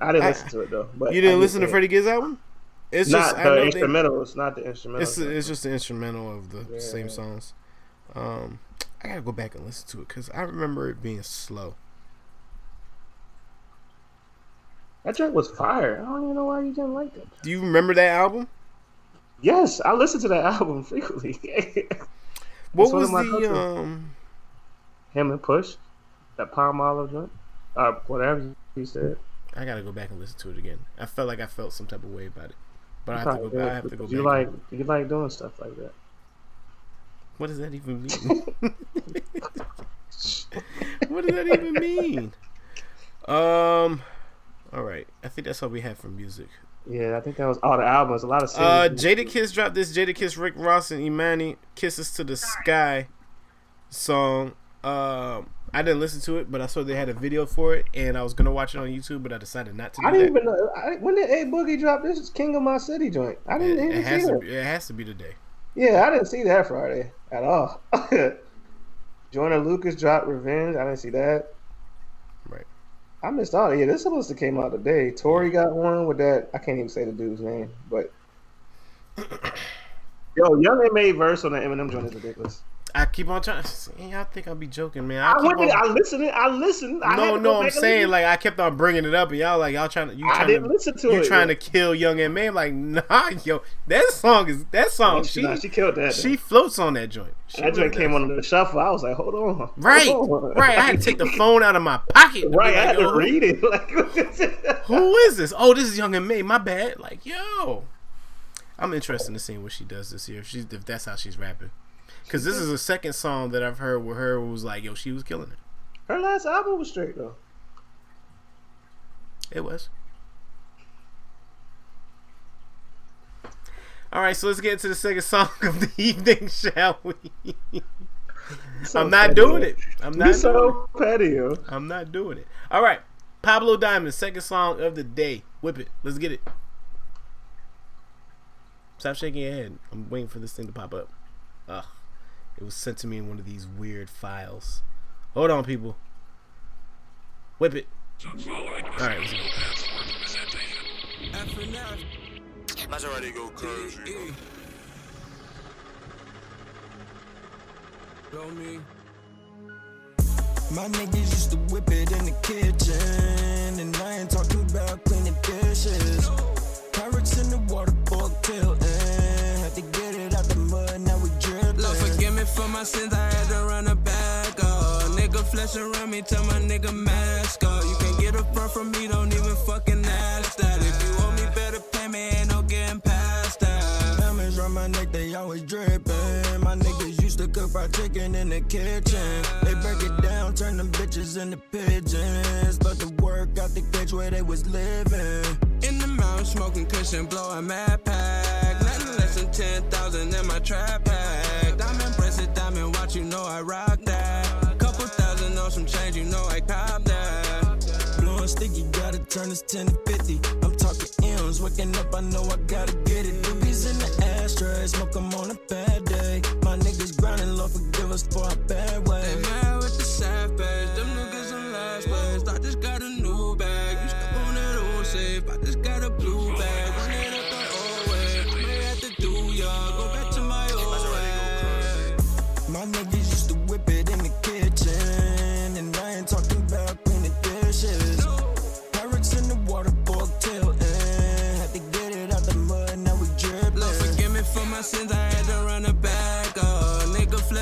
I didn't I- listen to it though. But you didn't listen to. Freddie Gibbs album? It's Not just the I know they- instrumentals. Not the instrumentals. It's it's just the instrumental of the Yeah. same songs. Um, I gotta go back and listen to it because I remember it being slow. that track was fire. I don't even know why you didn't like that. Do you remember that album? Yes, I listen to that album frequently. What was the um? Him and Push, that Palmolive joint, uh, whatever you said. I gotta go back and listen to it again. I felt like I felt some type of way about it, but I have to go. I have to go because back. You like you like doing stuff like that. What does that even mean? what does that even mean? Um. All right, I think that's all we have for music. Yeah, I think that was all the albums. A lot of Uh. Jadakiss dropped this Jadakiss, Rick Ross, and Emanny "Kisses to the Sky" song. Um, I didn't listen to it, but I saw they had a video for it, and I was gonna watch it on YouTube, but I decided not to. Do I didn't that. even know I, when did A Boogie drop this. Is King of My City joint. I didn't it even has see to. that. It has to be today. Yeah, I didn't see that Friday at all. Joyner Lucas dropped Revenge. I didn't see that. Right. I missed all. Yeah, this supposed to came out today. Tori got one with that. I can't even say the dude's name, but yo, Young M.A. verse on the Eminem joint is ridiculous. I keep on trying. Y'all think I'll be joking, man? I, I went. on, I listened. I listened. I no, no, I'm saying like I kept on bringing it up, and y'all like y'all trying to. You I didn't to, listen to you it. trying yeah. to kill Young M.A? Like nah, yo, that song is that song. she, She nah, she killed that. she floats on that joint. She that joint came on the shuffle. I was like, hold on. Right, hold on. right. I had to take the phone out of my pocket. Right, I had to read it. Like, Who is this? Oh, this is Young M.A. My bad. Like, yo, I'm interested in seeing what she does this year. If she's if that's how she's rapping, because this is the second song that I've heard where her was like, yo, she was killing it. her last album was straight though. It was. All right, so let's get into the second song of the evening, shall we? So I'm not petty. doing it. I'm not doing it. so petty. yo. I'm not doing it. All right. Pablo Diamond, second song of the day. Whip it. Let's get it. Stop shaking your head. I'm waiting for this thing to pop up. Ugh. It was sent to me in one of these weird files. Hold on, people. Whip it. All right. Let's go. Go me. My niggas used to whip it in the kitchen, and I ain't talking about cleaning dishes. Pirates in the water, my sins, I had to run it back. Oh, nigga flesh around me, tell my nigga mask off. You can get a front from me, don't even fucking ask that. If you owe me, better pay me, ain't no getting past that. Diamonds around my neck, they always dripping. My niggas used to cook fried chicken in the kitchen. They break it down, turn them bitches into pigeons. But the work out the cage where they was living. In the mountain, smoking cushion, blowing mad pack. Nothing less than 10,000 in my trap pack. Diamond diamond watch, you know I rock that. Couple thousand on some change, you know I cop that. Blowing sticky, gotta turn this 10 to 50. I'm talking M's, waking up, I know I gotta get it. Doobies in the ashtray, smoke 'em on a bad day. My niggas grinding, Lord forgive us for our bad They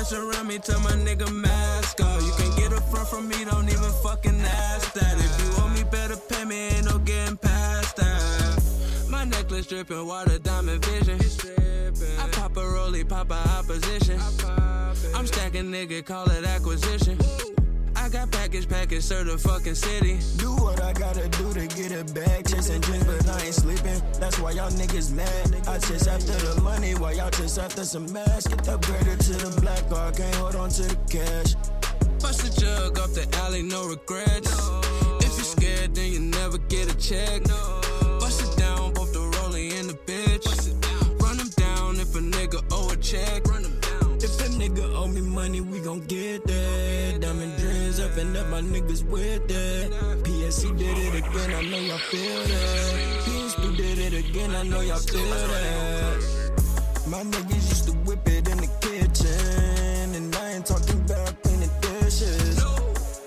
nigga around me, tell my nigga mask off. You can get a front from me, don't even fucking ask that. If you owe me, better pay me, ain't no getting past that. My necklace dripping, water diamond vision. I pop a rollie, pop a opposition. I'm stacking, nigga, call it acquisition. I got package, package, serve the fucking city. Do what I gotta do to get a bag, chasing dreams, but I ain't sleeping. That's why y'all niggas mad. I chase after the money while y'all chase after some mask. Get upgraded to the black card, can't hold on to the cash. Bust a jug up the alley, no regrets. If you're scared, then you never get a check. Bust it down, both the rollie and the bitch. Run them down if a nigga owe a check. Niggas with that. PSC did it again, I know y'all feel that. PSP did it again, I know y'all feel that. My niggas used to whip it in the kitchen, and I ain't talking about cleaning dishes.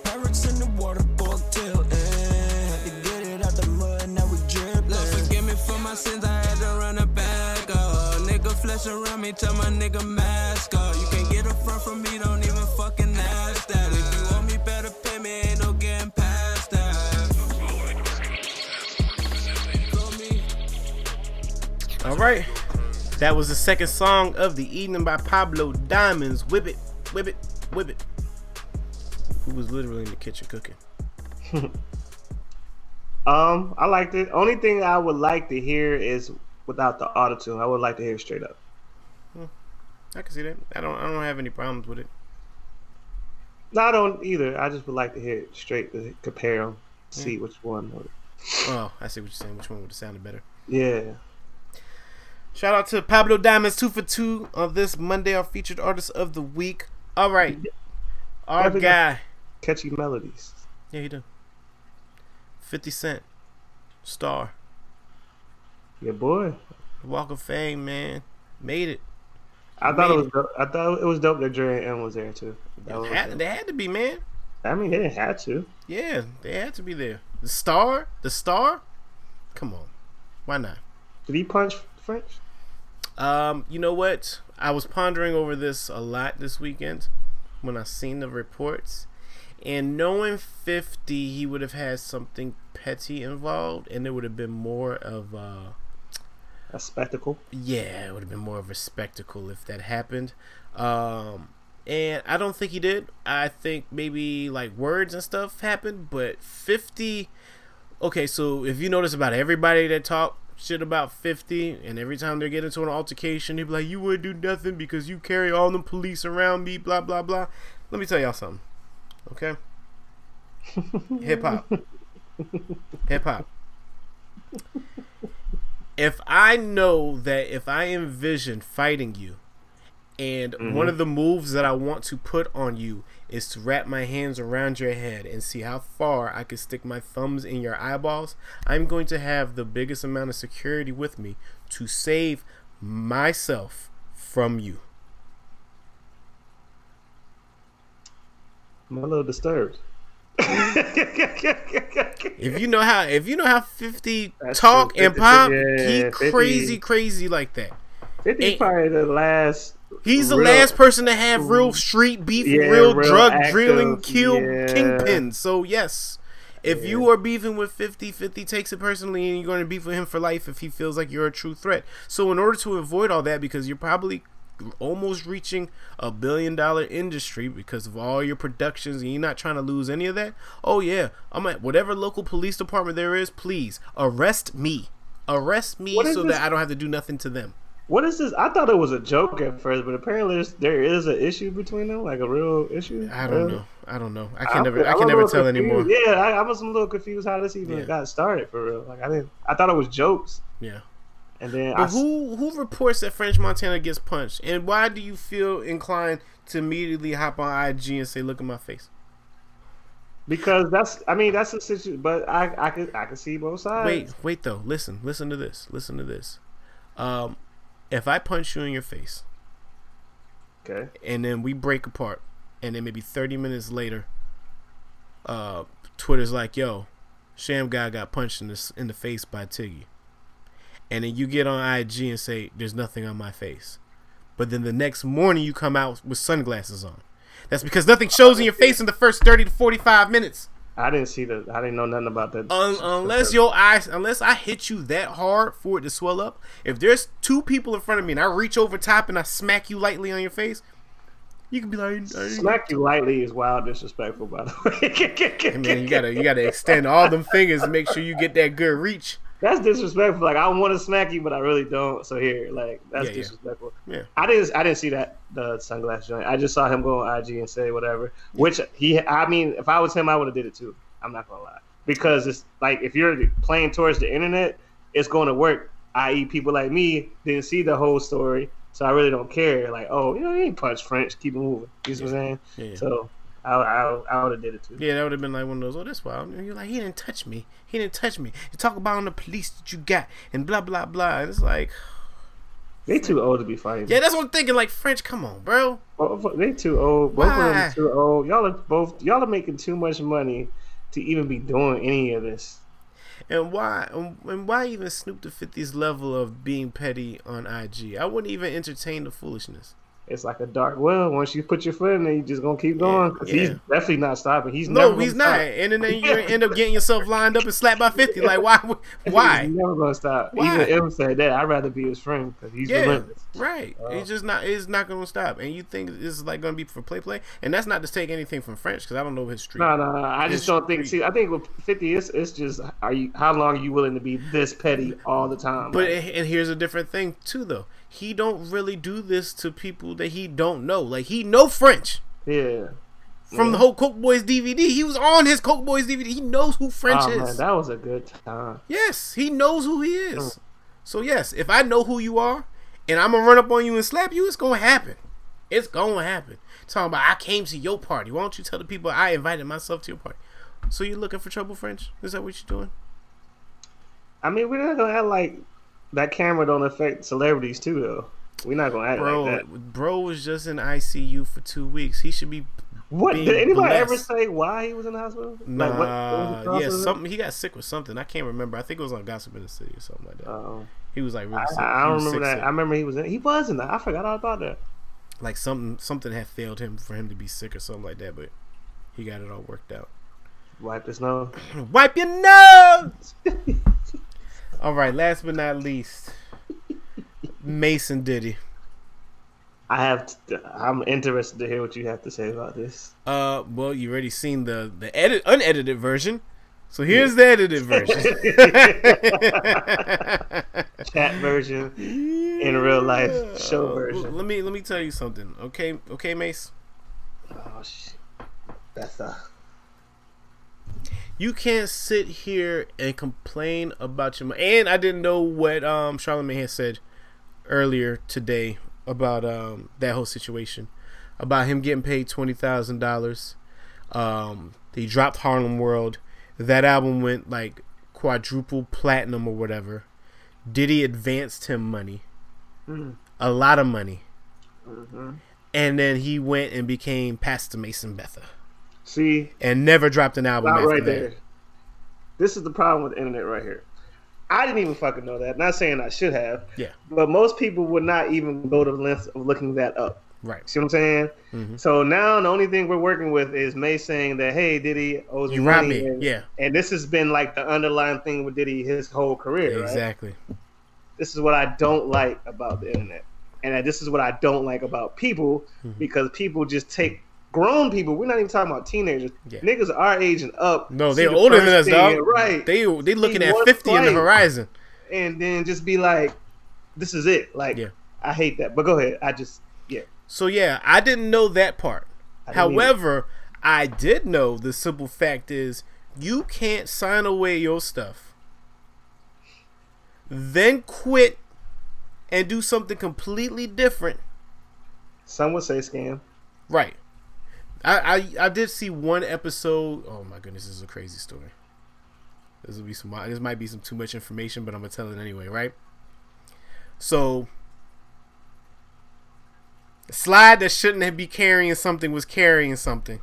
Pirates in the water, boy, tilting. Had to get it out the mud, now we dripping. Lord, forgive me for my sins, I had to run it back. Oh, nigga flesh around me, tell my nigga mask off. You can't get a front from me, right. That was the second song of the evening by Pablo Diamonds. Whip it, whip it, whip it. Who was literally in the kitchen cooking. Um, I liked it. Only thing I would like to hear is without the autotune. I would like to hear it straight up. I can see that. I don't. I don't have any problems with it. No, I don't either. I just would like to hear it straight to compare them, see which one. Would... Oh, I see what you're saying. Which one would have sounded better? Yeah. Shout out to Pablo Diamonds, two for two on this Monday, our featured artist of the week. All right, our guy. Catchy melodies. Yeah, he do. Fifty Cent, star, Yeah, boy. Walk of Fame, man, made it. I thought it was. Dope. I thought it was dope that Dre and Em was there too. That was Had, they had to be, man. I mean, they didn't have to. Yeah, they had to be there. The star, the star. Come on, why not? Did he punch French? Um, you know what? I was pondering over this a lot this weekend when I seen the reports, and knowing fifty, he would have had something petty involved, and it would have been more of uh A spectacle. yeah, it would have been more of a spectacle if that happened. Um, and I don't think he did. I think maybe like words and stuff happened, but 50. Okay, so if you notice about everybody that talk shit about 50, and every time they get into an altercation, they be like, You wouldn't do nothing because you carry all the police around me, blah, blah, blah. let me tell y'all something. Okay? Hip hop. Hip hop. If I know that if I envision fighting you and one mm-hmm. of the moves that I want to put on you is to wrap my hands around your head and see how far I can stick my thumbs in your eyeballs, I'm going to have the biggest amount of security with me to save myself from you. I'm a little disturbed. If you know how if you know how 50 That's talk true. and pop, yeah, he 50. crazy crazy like that. 50's Ain't- probably the last. He's the real- last person to have real mm. street beef, Yeah, real, real drug active, drilling, kill yeah. kingpins. So yes, if you are beefing with 50, 50 takes it personally, and you're going to beef with him for life if he feels like you're a true threat. So in order to avoid all that, because you're probably almost reaching a billion dollar industry because of all your productions and you're not trying to lose any of that oh yeah i'm at whatever local police department there is please arrest me arrest me so this- that i don't have to do nothing to them What is this? I thought it was a joke at first, but apparently there's, an issue between them, like a real issue. i don't Really? know i don't know i can I'm- never i can never tell confused. anymore Yeah, I, I was a little confused how this even Yeah. got started for real. Like I didn't, I thought it was jokes, yeah and then I, who who reports that French Montana gets punched, and why do you feel inclined to immediately hop on IG and say, "Look at my face"? because that's, I mean, that's the situation. But I, I could, I could see both sides. Wait, wait though. Listen, listen to this. Listen to this. Um, if I punch you in your face, okay, and then we break apart, and then maybe thirty minutes later, uh, Twitter's like, "Yo, Sham guy got punched in the in the face by Tiggy," and then you get on IG and say, "There's nothing on my face," but then the next morning you come out with sunglasses on. That's because nothing shows in your face in the first thirty to forty-five minutes. I didn't see the, I didn't know nothing about that. Un- unless your eyes, unless I hit you that hard for it to swell up. If there's two people in front of me and I reach over top and I smack you lightly on your face, you can be like, Smack you lightly is wild disrespectful, by the way. And then you gotta you gotta extend all them fingers and make sure you get that good reach. That's disrespectful. Like I want to smack you, but I really don't. So here, like that's Yeah, yeah. disrespectful. Yeah. I didn't. I didn't see that the sunglass joint. I just saw him go on IG and say whatever. Which he. I mean, if I was him, I would have did it too. I'm not gonna lie because it's like if you're playing towards the internet, it's going to work. I.e., people like me didn't see the whole story, so I really don't care. Like, oh, you know, he ain't punch French. Keep it moving. You see what I'm saying? Yeah. So I, I, I would have did it too. Yeah, that would have been like one of those. Oh, that's wild. And you're like, he didn't touch me. He didn't touch me. You talk about on the police that you got and blah blah blah. And it's like, They too old to be fighting. yeah, that's what I'm thinking. Like French, come on, bro. Of- They too old. Both of them are too old. Y'all are both. Y'all are making too much money to even be doing any of this. And why? And why even snoop to 50's level of being petty on IG? I wouldn't even entertain the foolishness. It's like a dark well. Once you put your foot in there, you just gonna keep going. he's yeah. definitely not stopping. He's No, he's not. stop. And then you're end up getting yourself lined up and slapped by 50. Like, why? Why? He's never gonna stop. Why? Even Em said that. I'd rather be his friend because he's Yeah, relentless. right. Uh, it's just not. It's not gonna stop. And you think this is like gonna be for play, play? And that's not to take anything from French because I don't know his street. No, no, no. I His just don't think. See, I think with fifty, it's it's just are you? How long are you willing to be this petty all the time? But Like, and here's a different thing too, though. He don't really do this to people that he don't know. Like he know French yeah. from the whole Coke Boys DVD. He was on his Coke Boys DVD. He knows who French Oh is. man, that was a good time. Yes, he knows who he is. Mm. So yes, if I know who you are and I'm gonna run up on you and slap you, it's gonna happen. It's gonna happen. Talking about I came to your party. Why don't you tell the people I invited myself to your party? So you're looking for trouble, French? Is that what you're doing? I mean, we're not gonna have like that camera don't affect celebrities too, though. We're not gonna act Bro, like that. bro was just in ICU for two weeks. He should be What did anybody ever say? Why he was in the hospital? Nah, Like, what, what was yeah, cause of it? something. He got sick with something. I can't remember. I think it was on Gossip in the City or something like that. Oh. he was like really I, sick. I don't remember sick, that. sick. I remember he was in. He was in that. I forgot all about that. like something something had failed him for him to be sick or something like that, but he got it all worked out. Wipe his nose. Wipe your nose. all right, last but not least, Mason Diddy. I have. To, I'm interested to hear what you have to say about this. Uh, well, you already seen the the edit unedited version, so here's the edited version. Chat version in real life show version. Let me let me tell you something, okay? Okay, Mase. Oh shit. That's uh. You can't sit here and complain about your. money. And I didn't know what um Charlamagne had said earlier today about um that whole situation, about him getting paid twenty thousand dollars. Um, he dropped Harlem World. That album went like quadruple platinum or whatever. Diddy advanced him money, Mm. a lot of money, hmm and then he went and became Pastor Mason Betha, See, and never dropped an album. not right that. there. This is the problem with the internet right here. I didn't even fucking know that. Not saying I should have, Yeah, but most people would not even go to the length of looking that up. right. See what I'm saying? Mhm. So now the only thing we're working with is Mase saying that, hey, Diddy owes You me money. me. And, Yeah, and this has been like the underlying thing with Diddy his whole career. Right? exactly. This is what I don't like about the internet. And this is what I don't like about people Mhm. because people just take grown people. We're not even talking about teenagers. Yeah. Niggas our age and up. No, they're the older than us, dog. thing, Right. They they looking at fifty in the horizon. and then just be like, this is it. Like, Yeah. I hate that. But go ahead. I just, yeah. So yeah, I didn't know that part. Either. However, I did know the simple fact is you can't sign away your stuff, then quit and do something completely different. Some would say scam. Right. I, I I did see one episode. Oh my goodness, this is a crazy story. This will be some. This might be some too much information, but I'm gonna tell it anyway. Right. So, the slide that shouldn't have be carrying something was carrying something,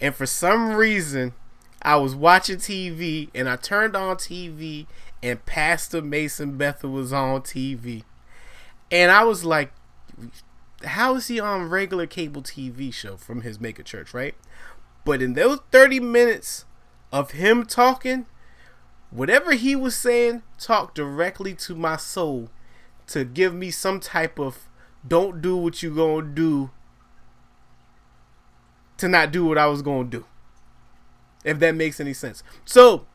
and for some reason, I was watching TV and I turned on TV and Pastor Mason Betha was on TV, and I was like, how is he on regular cable TV show from his mega church, right? But in those 30 minutes of him talking, whatever he was saying talked directly to my soul to give me some type of don't do what you gonna do to not do what I was gonna do. If that makes any sense. So,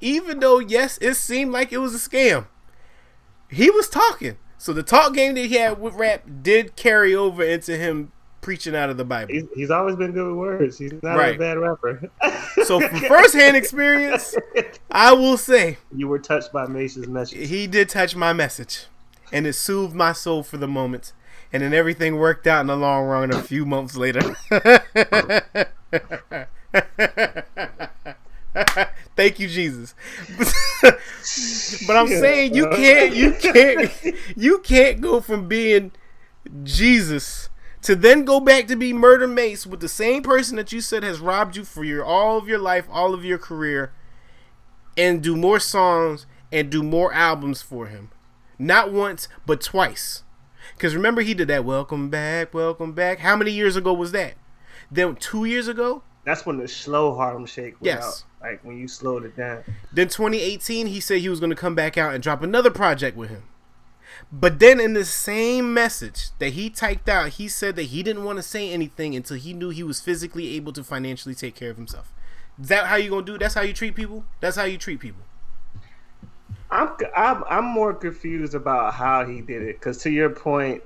even though yes, it seemed like it was a scam, he was talking. So the talk game that he had with rap did carry over into him preaching out of the Bible. He's, he's always been good with words. He's not Right. a bad rapper. So from firsthand experience, I will say you were touched by Mason's message. he did touch my message, and it soothed my soul for the moment. And then everything worked out in the long run. A few months later. Thank you, Jesus. But I'm saying you can't, you can't, you can't go from being Jesus to then go back to be Murda Mase with the same person that you said has robbed you for your all of your life, all of your career, and do more songs and do more albums for him. Not once, but twice. Because remember, he did that Welcome Back, Welcome Back. How many years ago was that? Then two years ago? That's when the slow Harlem Shake was Yes. out. Like when you slowed it down. Then 2018, he said he was going to come back out and drop another project with him. But then in the same message that he typed out, he said that he didn't want to say anything until he knew he was physically able to financially take care of himself. Is that how you going to do? That's how you treat people? That's how you treat people. I'm I'm I'm more confused about how he did it because to your point,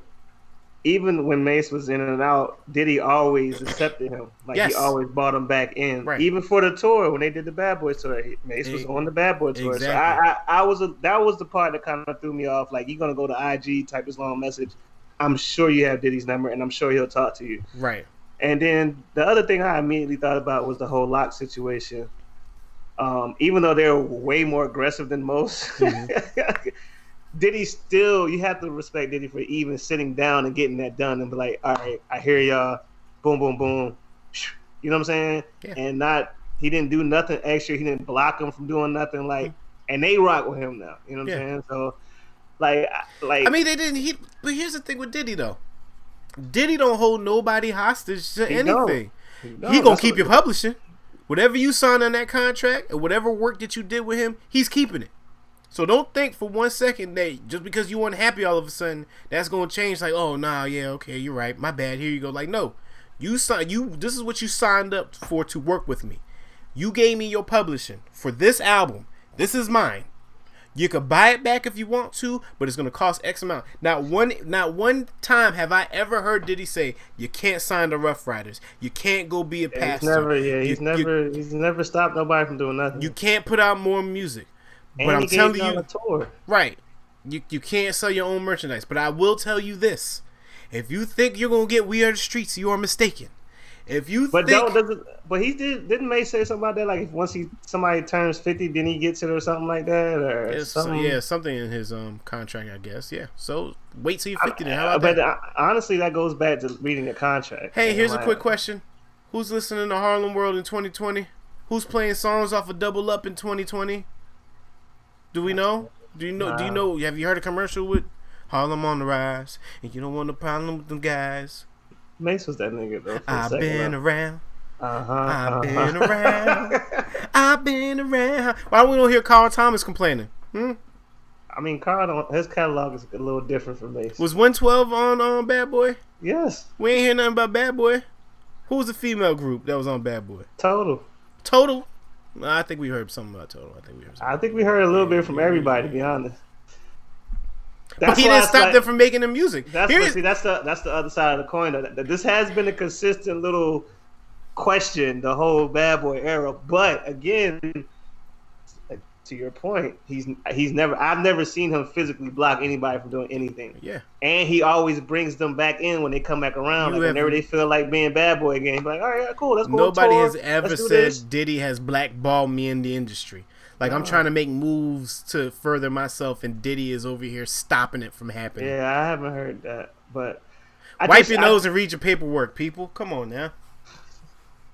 even when Mase was in and out, Diddy always accepted him. Like Yes. he always brought him back in. Right. Even for the tour when they did the Bad Boy tour, Mase was on the Bad Boy tour. So. I, I I was a, that was the part that kind of threw me off. Like you're gonna go to IG, type his long message. I'm sure you have Diddy's number, and I'm sure he'll talk to you. Right. And then the other thing I immediately thought about was the whole lock situation. Um, even though they're way more aggressive than most, Diddy still you have to respect Diddy for even sitting down and getting that done and be like, all right, I hear y'all, boom, boom, boom. You know what I'm saying? Yeah. And not he didn't do nothing extra. He didn't block him from doing nothing like, mm-hmm. and they rock with him now. You know what Yeah. I'm saying? So, like, I- like I mean, they didn't. He, but here's the thing with Diddy though. Diddy don't hold nobody hostage to He don't. anything. no, he gonna that's keep your publishing. Whatever you signed on that contract and whatever work that you did with him, he's keeping it. So don't think for one second that just because you weren't happy all of a sudden that's gonna change. Like, oh nah, yeah, okay, you're right. My bad. Here you go. Like, no, you signed. You this is what you signed up for to work with me. You gave me your publishing for this album. This is mine. You could buy it back if you want to, but it's gonna cost X amount. Not one, not one time have I ever heard Diddy say you can't sign the Ruff Ryders. You can't go be a Yeah, pastor. he's never, yeah, You- he's you- never, he's never stopped nobody from doing nothing. You can't put out more music. And but I'm telling tour. right? You you can't sell your own merchandise. But I will tell you this: if you think you're gonna get We Are the Streets, you are mistaken. If you But think, don't, doesn't, but he did, didn't Mase say something about that? Like if once he somebody turns fifty, then he gets it or something like that, or something. yeah, something in his um contract, I guess. Yeah. So wait till you're 50 then. How about but that? uh, honestly, that goes back to reading the contract. Hey, here's a quick question: Who's listening to Harlem World in 2020? Who's playing songs off of Double Up in 2020? Do we know? Do you know? Do you know? Have you heard a commercial with Harlem on the rise? And you don't want a problem with them guys. Mase was that nigga though. I've been though. around. Uh-huh, I've uh-huh. been around. I've been around. Why we don't hear Carl Thomas complaining? Hmm? I mean, Carl, his catalog is a little different from Mase. Was 112 on on Bad Boy? yes, We ain't hear nothing about Bad Boy. Who was the female group that was on Bad Boy? total. Total. I think we heard something about Total. I think we heard. I think we heard a little bit from everybody, to be honest. But he didn't stop like- them from making the music. That's Here see, that's the that's the other side of the coin. Though. That- This has been a consistent little question the whole bad boy era. But again, to your point, he's he's never I've never seen him physically block anybody from doing anything. yeah. And he always brings them back in when they come back around. You Like whenever they feel like being bad boy again, he's like, all right, cool, let's go. Nobody has ever Let's said this." Diddy has blackballed me in the industry. Like I'm trying to make moves to further myself, and Diddy is over here stopping it from happening. Yeah, I haven't heard that, but I Wipe just- your I- nose and read your paperwork, people. Come on now.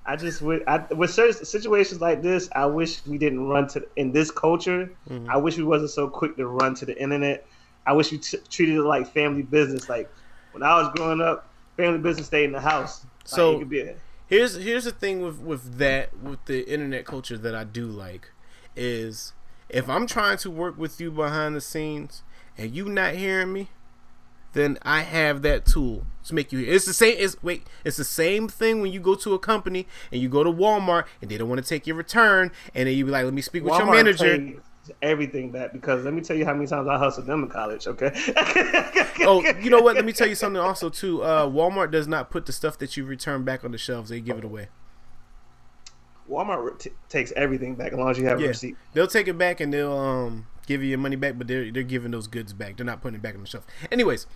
I just would I, with certain situations like this, I wish we didn't run to in this culture. Mm-hmm. I wish we wasn't so quick to run to the internet. I wish we t- treated it like family business. Like when I was growing up, family business stayed in the house. So- be a- Here's here's the thing with with that with the internet culture that I do like is if I'm trying to work with you behind the scenes and you not hearing me, then I have that tool to make you. It's the same. It's wait. It's the same thing when you go to a company and you go to Walmart and they don't want to take your return and then you be like, "Let me speak with your manager." everything back because let me tell you how many times I hustled them in college. Okay. Oh, you know what? Let me tell you something also too. Uh, Walmart does not put the stuff that you return back on the shelves. They give it away. Walmart t- takes everything back as long as you have a Yeah, receipt. they'll take it back and they'll um give you your money back, but they're they're giving those goods back. They're not putting it back on the shelf. Anyways,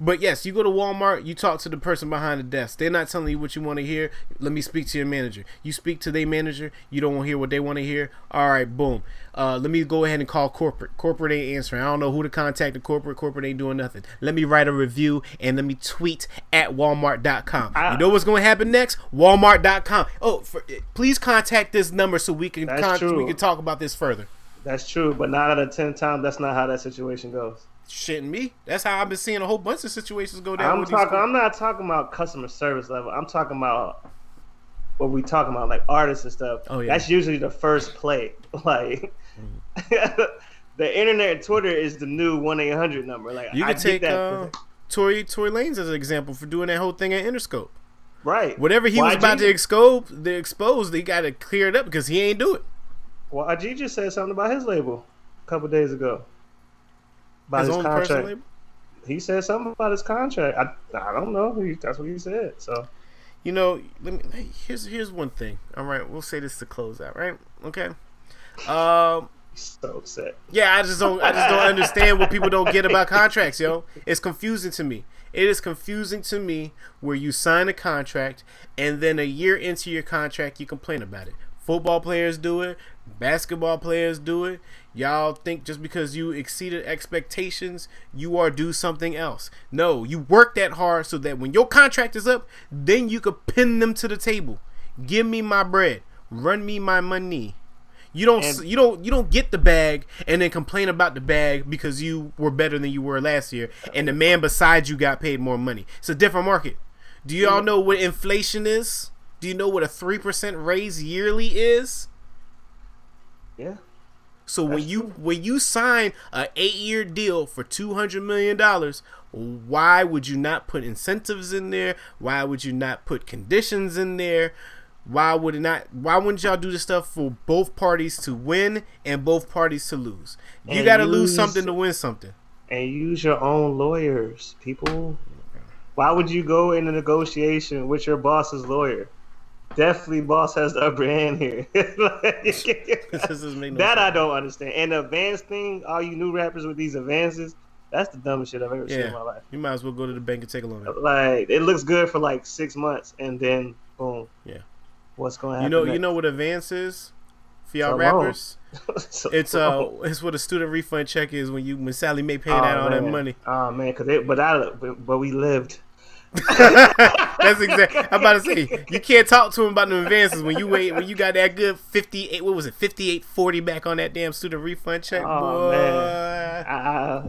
but yes, you go to Walmart, you talk to the person behind the desk. They're not telling you what you want to hear. Let me speak to your manager. You speak to their manager. You don't want to hear what they want to hear. All right, boom. Uh, let me go ahead and call corporate. Corporate ain't answering. I don't know who to contact. The corporate. Corporate ain't doing nothing. Let me write a review and let me tweet at Walmart.com. Ah. you know what's going to happen next? Walmart.com. Oh, for, please contact this number so we can con- we can talk about this further. That's true, but nine out of ten times that's not how that situation goes. Shitting me. That's how I've been seeing a whole bunch of situations go down. I'm talking. I'm not talking about customer service level. I'm talking about what we talking about, like artists and stuff. Oh, yeah. That's usually the first play. Like the internet and Twitter is the new one eight hundred number. Like You I take that. uh, Tory Tory Lanez as an example for doing that whole thing at Interscope. right. Whatever he was about to expose, the expose, they got to clear it up because he ain't do it. Well, Ajit just said something about his label a couple days ago. About His his, own contract. He said something about his contract. I I don't know. He, that's what he said. So You know, let me. Here's here's one thing. All right, we'll say this to close out. Right? Okay. Um. so upset. Yeah, I just don't. I just don't understand what people don't get about contracts, yo. It's confusing to me. It is confusing to me where you sign a contract and then a year into your contract you complain about it. Football players do it. Basketball players do it. Y'all think just because you exceeded expectations, you are due something else. No, you work that hard so that when your contract is up, then you could pin them to the table. Give me my bread. Run me my money. You don't And- you don't you don't get the bag and then complain about the bag because you were better than you were last year and the man beside you got paid more money. It's a different market. Do you all know what inflation is? Do you know what a 3% raise yearly is? Yeah. So when you true. when you sign a 8-year deal for 200 million dollars, why would you not put incentives in there? Why would you not put conditions in there? Why would it not? Why wouldn't y'all do this stuff for both parties to win and both parties to lose? You got to lose something to win something. and use your own lawyers, people. Why would you go in a negotiation with your boss's lawyer? Definitely, boss has the upper hand here. No that I don't understand. And the advance thing, all you new rappers with these advances, that's the dumbest shit I've ever seen in my life. you might as well go to the bank and take a loan. Like it looks good for like six months, and then boom. Yeah. What's going to You happen? know, you know what advance is for y'all loan. rappers. So- It's uh, it's what a student refund check is when you when Sallie Mae paid out all that money. Oh man, cause it, but I, but we lived. That's exactly. I'm about to say you can't talk to him about the advances when you wait when you got that good 58. What was it? 58 40 back on that damn student refund check, Oh, boy. man. Uh,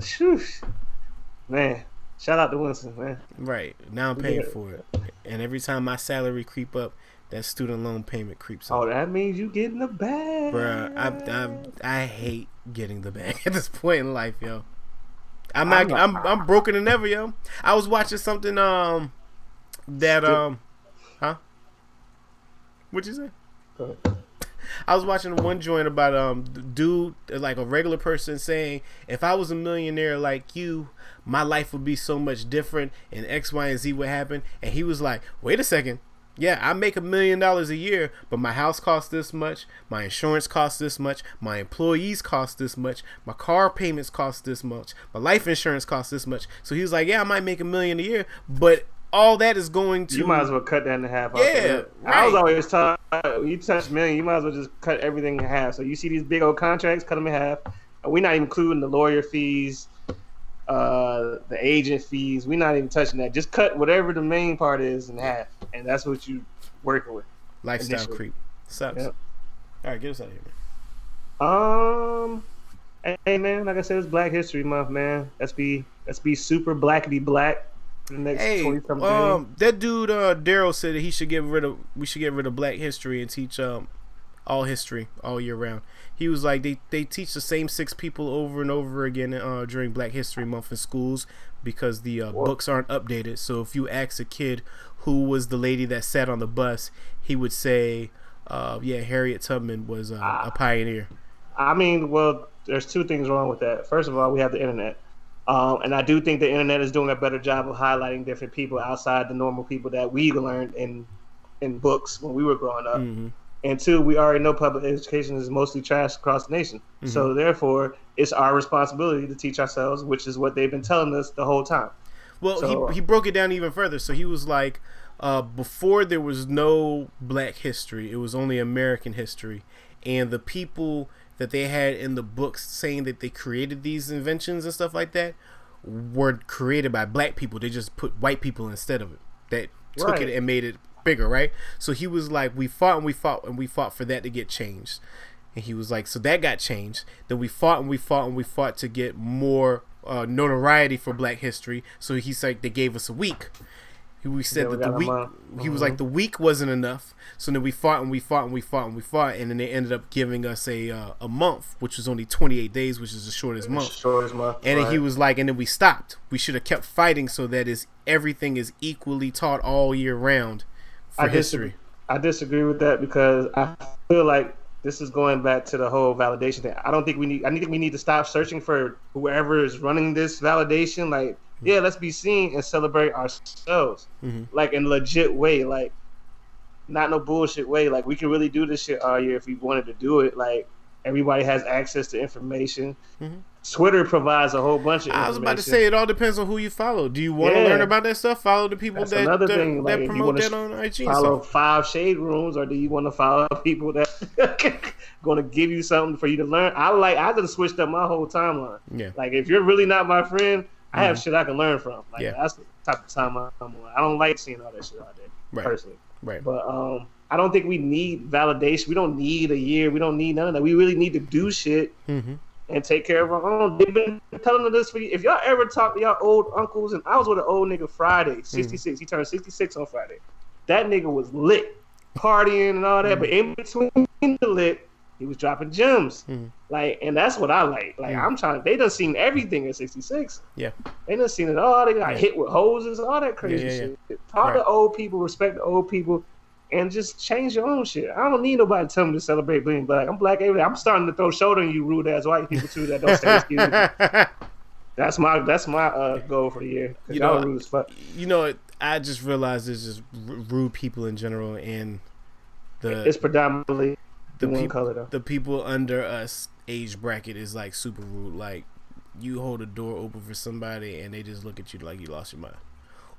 man. Shout out to Winston, man. Right now I'm paying Yeah. for it, and every time my salary creep up, that student loan payment creeps up. Oh, that means you getting the bag, Bruh, I, I I hate getting the bag at this point in life, yo. I'm not. I'm I'm I'm, broken than ever, yo. I was watching something um that um huh. What'd you say? I was watching one joint about um dude like a regular person saying if I was a millionaire like you, my life would be so much different and X, Y, and Z would happen. And he was like, wait a second. Yeah, I make a million dollars a year, but my house costs this much, my insurance costs this much, my employees cost this much, my car payments cost this much, my life insurance costs this much. So he was like, Yeah, I might make a million a year, but all that is going to You might as well cut that in half. Yeah, rip. I was always taught you touch million, you might as well just cut everything in half. So you see these big old contracts, cut them in half. We're not even including the lawyer fees, uh, the agent fees. We're not even touching that. Just cut whatever the main part is in half, and that's what you working with. lifestyle initially. creep. Sucks. Yep. All right, get us out of here, man. Um, hey man, like I said, it's Black History Month, man. Let's be let's be super blackity black for the next Hey, twenty something days. um, that dude uh, Daryl said that he should get rid of we should get rid of Black history and teach um all history all year round. He was like they they teach the same six people over and over again uh, during Black History Month in schools because the uh, books aren't updated. So if you ask a kid who was the lady that sat on the bus, he would say, uh, "Yeah, Harriet Tubman was uh, Ah. a pioneer." I mean, well, there's two things wrong with that. First of all, we have the internet. Um, and I do think the internet is doing a better job of highlighting different people outside the normal people that we learned in in books when we were growing up. hmm And two, we already know public education is mostly trash across the nation. So therefore, it's our responsibility to teach ourselves, which is what they've been telling us the whole time. Well, So- he, he broke it down even further. So he was like, uh, before there was no black history, it was only American history. And the people that they had in the books saying that they created these inventions and stuff like that were created by black people. They just put white people instead of it. That took Right. it and made it bigger, right? So he was like, we fought and we fought and we fought for that to get changed. And he was like, so that got changed. Then we fought and we fought and we fought to get more uh, notoriety for Black History. So he's like, they gave us a week. He- We said Yeah, we that the got a week. He was Mhm. like, the week wasn't enough. So then we fought and we fought and we fought and we fought, and then they ended up giving us a uh, a month, which was only 28 days, which is the shortest month. Short as month. And then he was like, and then we stopped. We should have kept fighting so that is everything is equally taught all year round for I history. disagree. I disagree with that because I feel like this is going back to the whole validation thing. I don't think we need. I think we need to stop searching for whoever is running this validation. Like, yeah, let's be seen and celebrate ourselves, Mhm. like in a legit way, like not no bullshit way. Like we can really do this shit all year if we wanted to do it. Like everybody has access to information. Mhm. Twitter provides a whole bunch of. I was about to say it all depends on who you follow. Do you want to Yeah. learn about that stuff? Follow the people That's that, another that, thing, like, that promote that on IG. follow five shade rooms or do you want to follow people that going to give you something for you to learn i like i just switched up my whole timeline Yeah. like if you're really not my friend i have shit i can learn from like Yeah. that's the type of time i'm on i don't like seeing all that shit out there Right. personally Right. but um i don't think we need validation we don't need a year we don't need none of that we really need to do shit hmm and take care of our own. They've been telling us this for you. If y'all ever talk to y'all old uncles, and I was with an old nigga Friday, 66. He turned 66 on Friday. That nigga was lit, partying and all that. But in between the lit, he was dropping gems. Mhm. Like, and that's what I like. Like, Mhm. I'm trying. They done seen everything at 66. Yeah. They done seen it all. They got Yeah. hit with hoses, all that crazy Yeah, yeah, shit. Talk Right. to old people, respect the old people. and just change your own shit. I don't need nobody to tell me to celebrate being black. I'm black every day. I'm starting to throw shoulder on you rude ass white people too that don't say excuse me. That's my that's my uh, goal for the year. You know, rude as fuck. you know, I just realized there's just rude people in general, and the It's predominantly the the one peop- color though. the people under us age bracket is like super rude. Like you hold a door open for somebody and they just look at you like you lost your mind,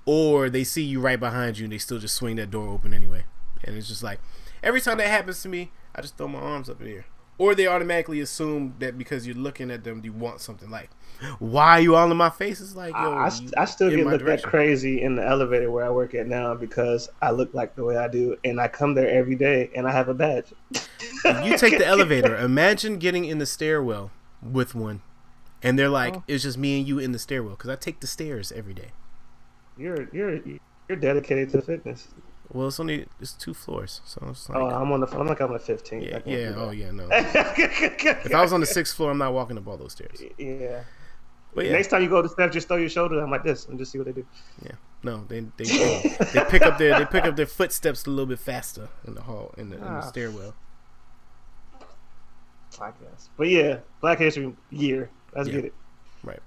or they see you right behind you and they still just swing that door open anyway. And it's just like every time that happens to me, I just throw my arms up in the air. Or they automatically assume that because you're looking at them, you want something. Like, why are you all in my face? It's like, yo, I, I, I still get looked at crazy in the elevator where I work at now because I look like the way I do, and I come there every day, and I have a badge. you take the elevator. Imagine getting in the stairwell with one, and they're like, Oh. "It's just me and you in the stairwell." Because I take the stairs every day. You're you're you're dedicated to fitness. Well, it's only it's two floors, so it's like, Oh, I'm on the I'm like I'm on the 15th. yeah, yeah, oh yeah, no. If I was on the sixth floor, I'm not walking up all those stairs. yeah. But yeah, Next time you go to steps, just throw your shoulder down like this and just see what they do. yeah, no, they they, they they pick up their they pick up their footsteps a little bit faster in the hall in the, in the Ah. stairwell. I guess. But yeah, Black History Year. Let's Yeah. get it. Right.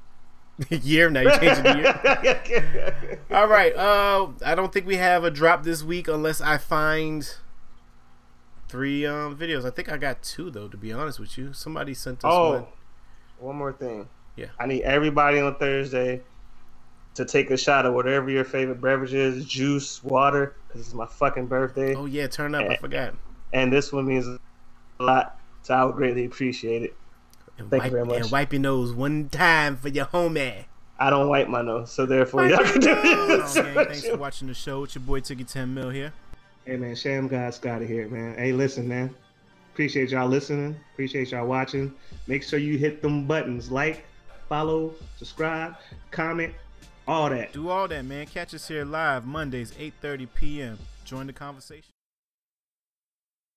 year now you're changing the year. All right. Uh, I don't think we have a drop this week unless I find three um videos. I think I got two though. To be honest with you, somebody sent us oh, one. one more thing. Yeah. I need everybody on Thursday to take a shot of whatever your favorite beverage is, juice, water, because it's my fucking birthday, Oh yeah, turn up. I forgot. and this one means a lot. So I would greatly appreciate it. And Thank you wipe, very much. And wipe your nose one time for your homie. I don't wipe my nose, so therefore y'all can do this. gang, thanks for watching the show. It's your boy Tookie 10 Mil here. Hey man, Sham God Scotty here, man. Hey, listen, man. Appreciate y'all listening. Appreciate y'all watching. Make sure you hit them buttons like, follow, subscribe, comment, all that. Do all that, man. Catch us here live Mondays, 8:30 p.m. Join the conversation.